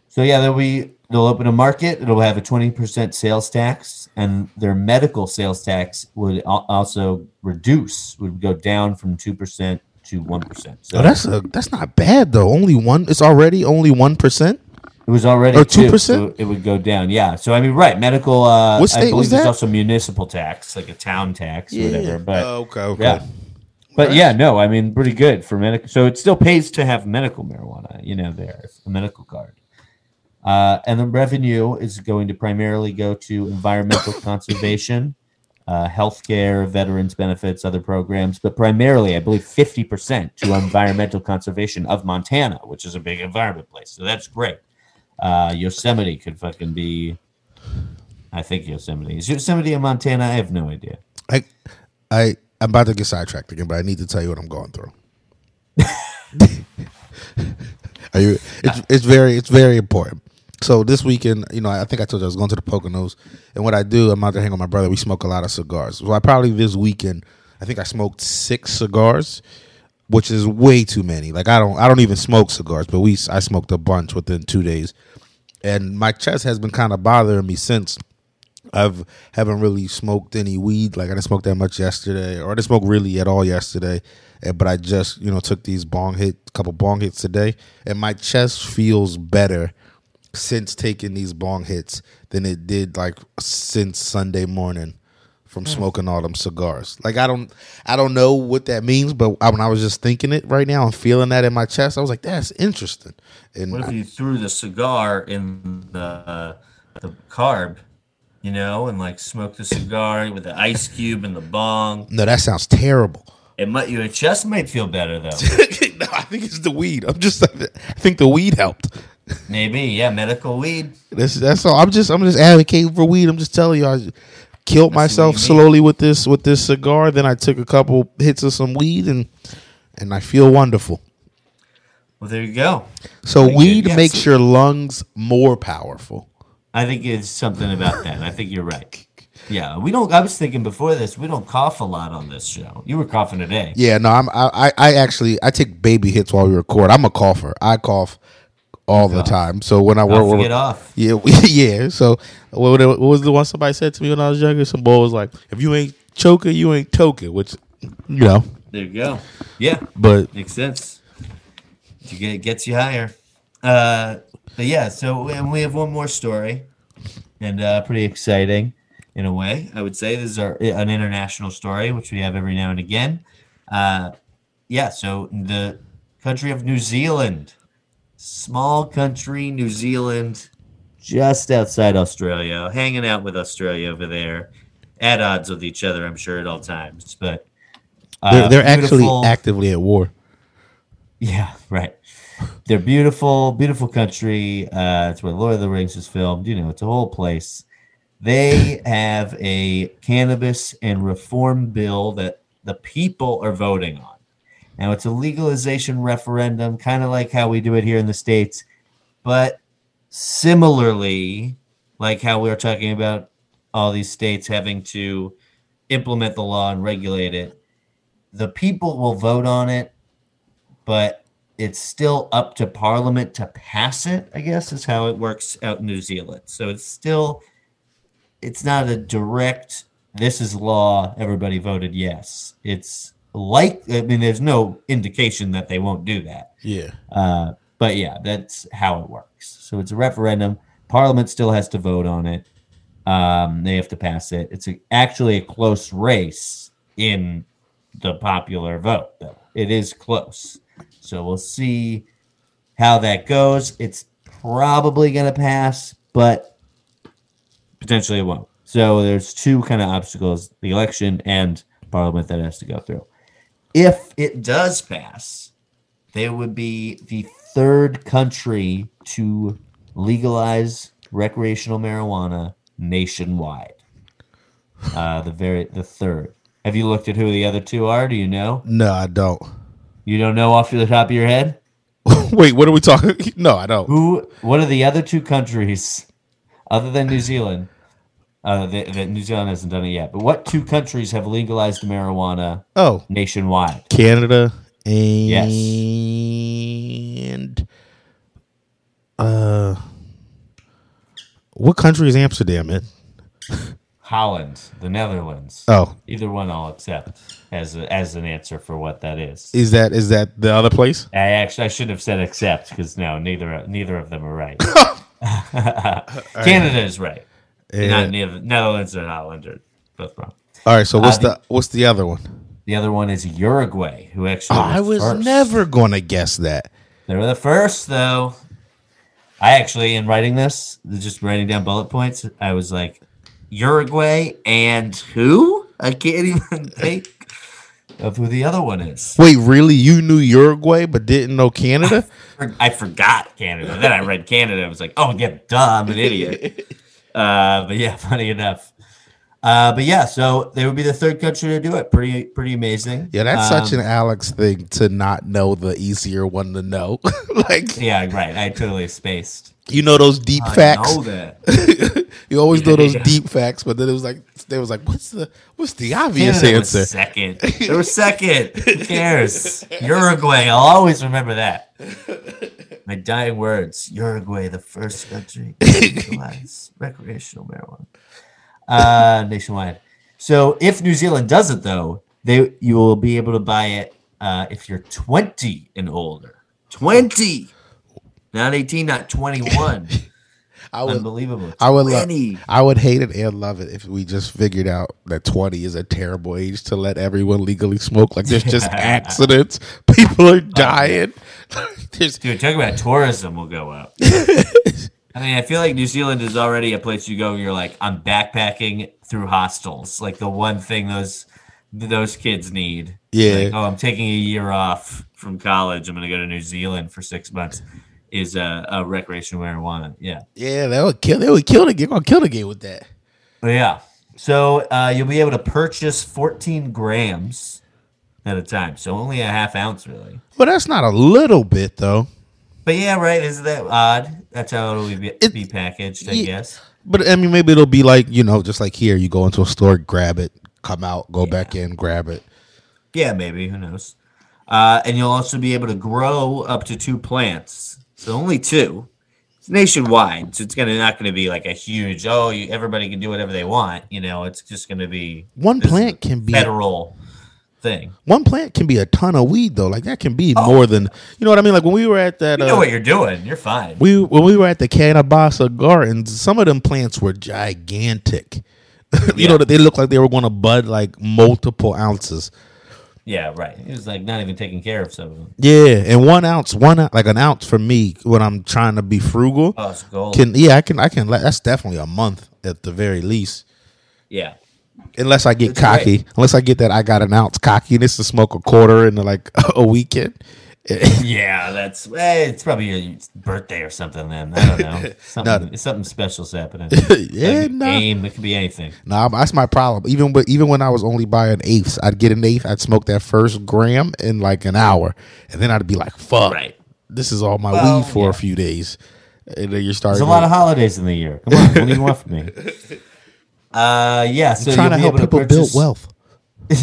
So yeah, they'll be they'll open a market. It'll have a twenty percent sales tax, and their medical sales tax would also reduce. Would go down from two percent to one percent. So oh, that's a that's not bad though. Only one. It's already only one percent. it was already Or two 2%? so it would go down. Yeah. So I mean, right, medical. Uh, What I state believe was there's that? also municipal tax, like a town tax, or whatever. But Oh, okay, okay. yeah. But yeah, no, I mean, pretty good for medical. So it still pays to have medical marijuana, you know, there, a medical card. Uh, and the revenue is going to primarily go to environmental conservation, uh, healthcare, veterans benefits, other programs, but primarily, I believe, 50% to environmental conservation of Montana, which is a big environment place. So that's great. Uh, Yosemite could fucking be, I think Yosemite. Is Yosemite in Montana? I have no idea. I, I, I'm about to get sidetracked again, but I need to tell you what I'm going through. Are you? It's, it's very, it's very important. So this weekend, you know, I think I told you I was going to the Poconos, and what I do, I'm out there hanging with my brother. We smoke a lot of cigars. So I probably this weekend, I think I smoked six cigars, which is way too many. Like I don't, I don't even smoke cigars, but we, I smoked a bunch within two days, and my chest has been kind of bothering me since. I've haven't really smoked any weed. Like I didn't smoke that much yesterday, or I didn't smoke really at all yesterday. eh, But I just you know took these bong hit, a couple bong hits today, and my chest feels better since taking these bong hits than it did like since Sunday morning from smoking all them cigars. Like I don't, I don't know what that means, but I, when I was just thinking it right now and feeling that in my chest, I was like, that's interesting. And What if I- you threw the cigar in the the carb, you know, and like smoke the cigar with the ice cube and the bong? no, that sounds terrible. It might your chest might feel better though. no, I think it's the weed. I'm just, I think the weed helped. Maybe, yeah, medical weed. That's that's all. I'm just I'm just advocating for weed. I'm just telling you, I killed myself you mean. slowly with this with this cigar. Then I took a couple hits of some weed and and I feel wonderful. Well, there you go. So weed makes your lungs more powerful. I think it's something about that. I think you're right. Yeah, we don't. I was thinking before this, we don't cough a lot on this show. You were coughing today. Yeah, no, I'm I I, actually I take baby hits while we record. I'm a cougher. I cough all the cough. time. So when I work, get off. Yeah, yeah. So what, what was the one somebody said to me when I was younger? Some boy was like, "If you ain't choking, you ain't toking," which you know. There you go. Yeah, But makes sense. To get gets you higher. Uh, but yeah, so and we have one more story, and uh, pretty exciting in a way. I would say this is our an international story, which we have every now and again. Uh, yeah, so the country of New Zealand, small country, New Zealand, just outside Australia, hanging out with Australia over there, at odds with each other, I'm sure at all times. But they're, uh, they're actually actively at war. yeah, right. They're beautiful, beautiful country. Uh, it's where Lord of the Rings is filmed. You know, it's a whole place. They have a cannabis and reform bill that the people are voting on. Now, it's a legalization referendum, kind of like how we do it here in the States, but similarly, like how we were talking about all these states having to implement the law and regulate it, the people will vote on it but it's still up to Parliament to pass it. I guess is how it works out in New Zealand. So it's still, it's not a direct. This is law. Everybody voted yes. It's like I mean, there's no indication that they won't do that. Yeah. Uh, but yeah, that's how it works. So it's a referendum. Parliament still has to vote on it. Um, they have to pass it. It's a, actually a close race in the popular vote, though. It is close. So we'll see how that goes. It's probably going to pass, but potentially it won't. So there's two kind of obstacles the election and parliament that has to go through. If it does pass, they would be the third country to legalize recreational marijuana nationwide. Uh, the very the third. Have you looked at who the other two are? Do you know? No, I don't. You don't know off the top of your head? Wait, what are we talking? No, I don't. Who? What are the other two countries, other than New Zealand? Uh, that, that New Zealand hasn't done it yet. But what two countries have legalized marijuana Oh, nationwide? Canada and uh, what country is Amsterdam in? Holland, the Netherlands. Oh, Either one I'll accept as a, as an answer for what that is. is that is that the other place? I actually I should have said accept because no, neither neither of them are right. Canada is right. Not And- neither Netherlands or Holland are both wrong. all right, so what's Uh, the what's the other one? The other one is Uruguay, who actually Oh, I was first. never gonna guess that. They were the first, though. I actually, in writing this, just writing down bullet points, I was like, Uruguay and who? I can't even think of who the other one is. Wait, really? You knew Uruguay but didn't know Canada? I forgot Canada. Then I read Canada. I was like, oh, yeah, duh, I'm an idiot. Uh, but yeah, funny enough. Uh, but yeah, so they would be the third country to do it. Pretty, pretty amazing. Yeah, that's Um, such an Alex thing to not know the easier one to know. like Yeah, right. I totally spaced. you know those deep I facts. know that. you always know those Yeah. deep facts, but then it was like they was like, what's the what's the obvious Canada was answer? second. They were second. Who cares? Uruguay. I'll always remember that. My dying words. Uruguay, the first country to legalize recreational marijuana uh, nationwide. So if New Zealand does it, though, they you will be able to buy it uh, if you're 20 and older. 20, not 18, not 21. I would Unbelievable. I would love I would hate it and love it if we just figured out that 20 is a terrible age to let everyone legally smoke. Like there's just accidents, people are dying. There's Dude, talk about tourism will go up. I mean, I feel like New Zealand is already a place you go. You're like, I'm backpacking through hostels. Like the one thing those those kids need. Yeah. Like, oh, I'm taking a year off from college. I'm going to go to New Zealand for six months. Is a, a recreational marijuana. Yeah. yeah, they would kill they would kill the game. Kill the game with that. But yeah. So uh, you'll be able to purchase 14 grams at a time. So only a half ounce, really. Well, that's not a little bit though. But yeah, right. Isn't that odd? That's how it'll be, It- be packaged, I yeah. guess. But I mean, maybe it'll be like you know, just like here, you go into a store, grab it, come out, go back in, grab it. Yeah, maybe. Who knows? Uh, and you'll also be able to grow up to two plants. So only two. It's nationwide, so it's gonna not gonna be like a huge. Oh, you, everybody can do whatever they want. You know, it's just gonna be One plant can be federal thing. one plant can be a ton of weed though. Like that can be more than you know what I mean. Like when we were at that, Oh. You know uh, what you're doing. You're fine. we when we were at the Cannabasa Gardens, some of them plants were gigantic. you Yeah. know that they looked like they were going to bud like multiple ounces. yeah, right. It was like not even taking care of some of them. Yeah, and one ounce, one like an ounce for me when I'm trying to be frugal. Oh, it's gold. Can yeah, I can I can. That's definitely a month at the very least. yeah. Unless I get It's cocky, great. unless I get that I got an ounce cockiness to smoke a quarter in like a weekend. Yeah, that's eh, it's probably your birthday or something. Then I don't know. Something, something special's happening. yeah, Like no, game. It could be anything. no, that's my problem. Even but even when I was only buying eighths, I'd get an eighth, I'd smoke that first gram in like an hour, and then I'd be like, "Fuck, Right. this is all my Well, weed for yeah. a few days." And then you're starting. There's a lot of holidays in the year. Come on, what do you want from me? Uh, yeah. So trying to help people purchase- build wealth.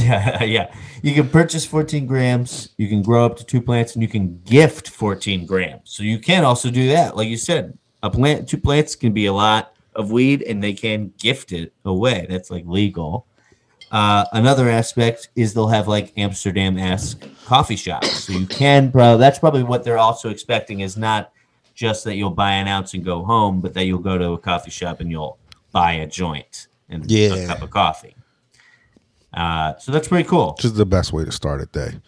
Yeah, yeah. You can purchase 14 grams. You can grow up to two plants, and you can gift 14 grams. So you can also do that. Like you said, a plant, two plants can be a lot of weed, and they can gift it away. That's like legal. uh, another aspect is they'll have like Amsterdam esque coffee shops. So you can, bro. That's probably what they're also expecting is not just that you'll buy an ounce and go home, but that you'll go to a coffee shop and you'll buy a joint and Yeah. a cup of coffee. Uh, so that's pretty cool. Which is the best way to start a day.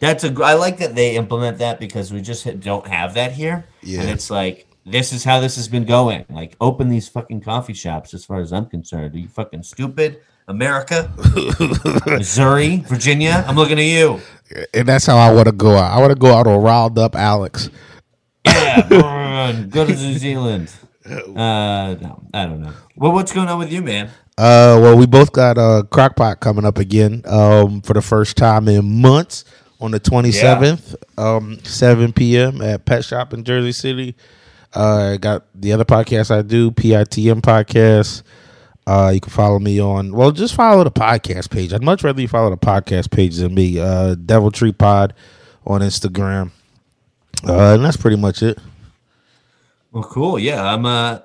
That's a. I like that they implement that because we just don't have that here. Yeah. And it's like this is how this has been going. Like open these fucking coffee shops. As far as I'm concerned, are you fucking stupid? America, Missouri, Virginia. I'm looking at you. And that's how I want to go out. I want to go out on riled up Alex. Yeah, go to New Zealand. Uh, no, I don't know. Well, what's going on with you, man? Uh, well, we both got uh, Crockpot coming up again um, for the first time in months on the 27th, um, 7 p.m. at Pet Shop in Jersey City. Uh, I got the other podcast I do, PITM Podcast. Uh, you can follow me on, well, just follow the podcast page. I'd much rather you follow the podcast page than me. Uh, Devil Tree Pod on Instagram. Uh, and that's pretty much it. Well, cool. Yeah, I'm uh,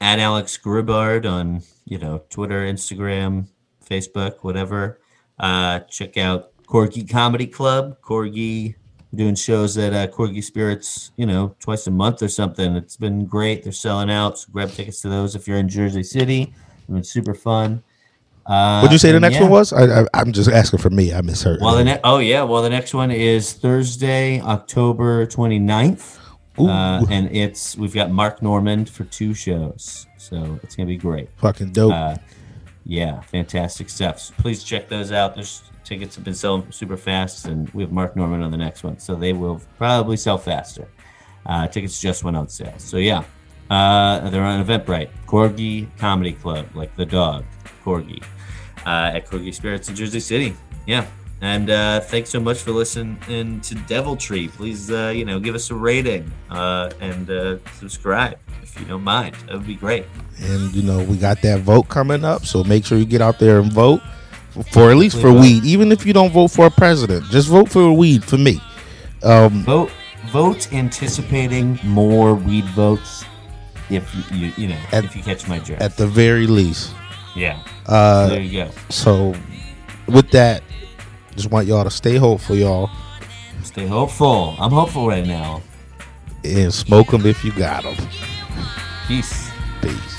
at Alex Grubard on you know Twitter, Instagram, Facebook, whatever. Uh, check out Corgi Comedy Club. Corgi doing shows at uh, Corgi Spirits, you know, twice a month or something. It's been great. They're selling out. So grab tickets to those if you're in Jersey City. It's been super fun. Uh, What'd you say the next yeah. one was? I, I'm just asking for me. I misheard. Well, the ne- oh yeah, well the next one is Thursday, October 29th. Uh, and it's we've got Mark Normand for two shows, so it's gonna be great. Fucking dope. Uh, yeah, fantastic stuff. So please check those out. There's tickets have been selling super fast, and we have Mark Normand on the next one, so they will probably sell faster. Uh, tickets just went on sale, so yeah, uh, they're on Eventbrite, Corgi Comedy Club, like the dog, Corgi, uh, at Corgi Spirits in Jersey City. Yeah. And uh, thanks so much for listening to Deviltree. Please, uh, you know, give us a rating uh, and uh, subscribe if you don't mind. That would be great. And you know, we got that vote coming up, so make sure you get out there and vote for, for at least for Vote. weed. Even if you don't vote for a president, just vote for weed for me. Um, Vote, vote, anticipating more weed votes. If you, you, you know, At- if you catch my drift. at the very least. yeah. Uh, there you go. so with that, just want y'all to stay hopeful, y'all, Stay hopeful. I'm hopeful right now. and smoke them if you got them. Peace. Peace.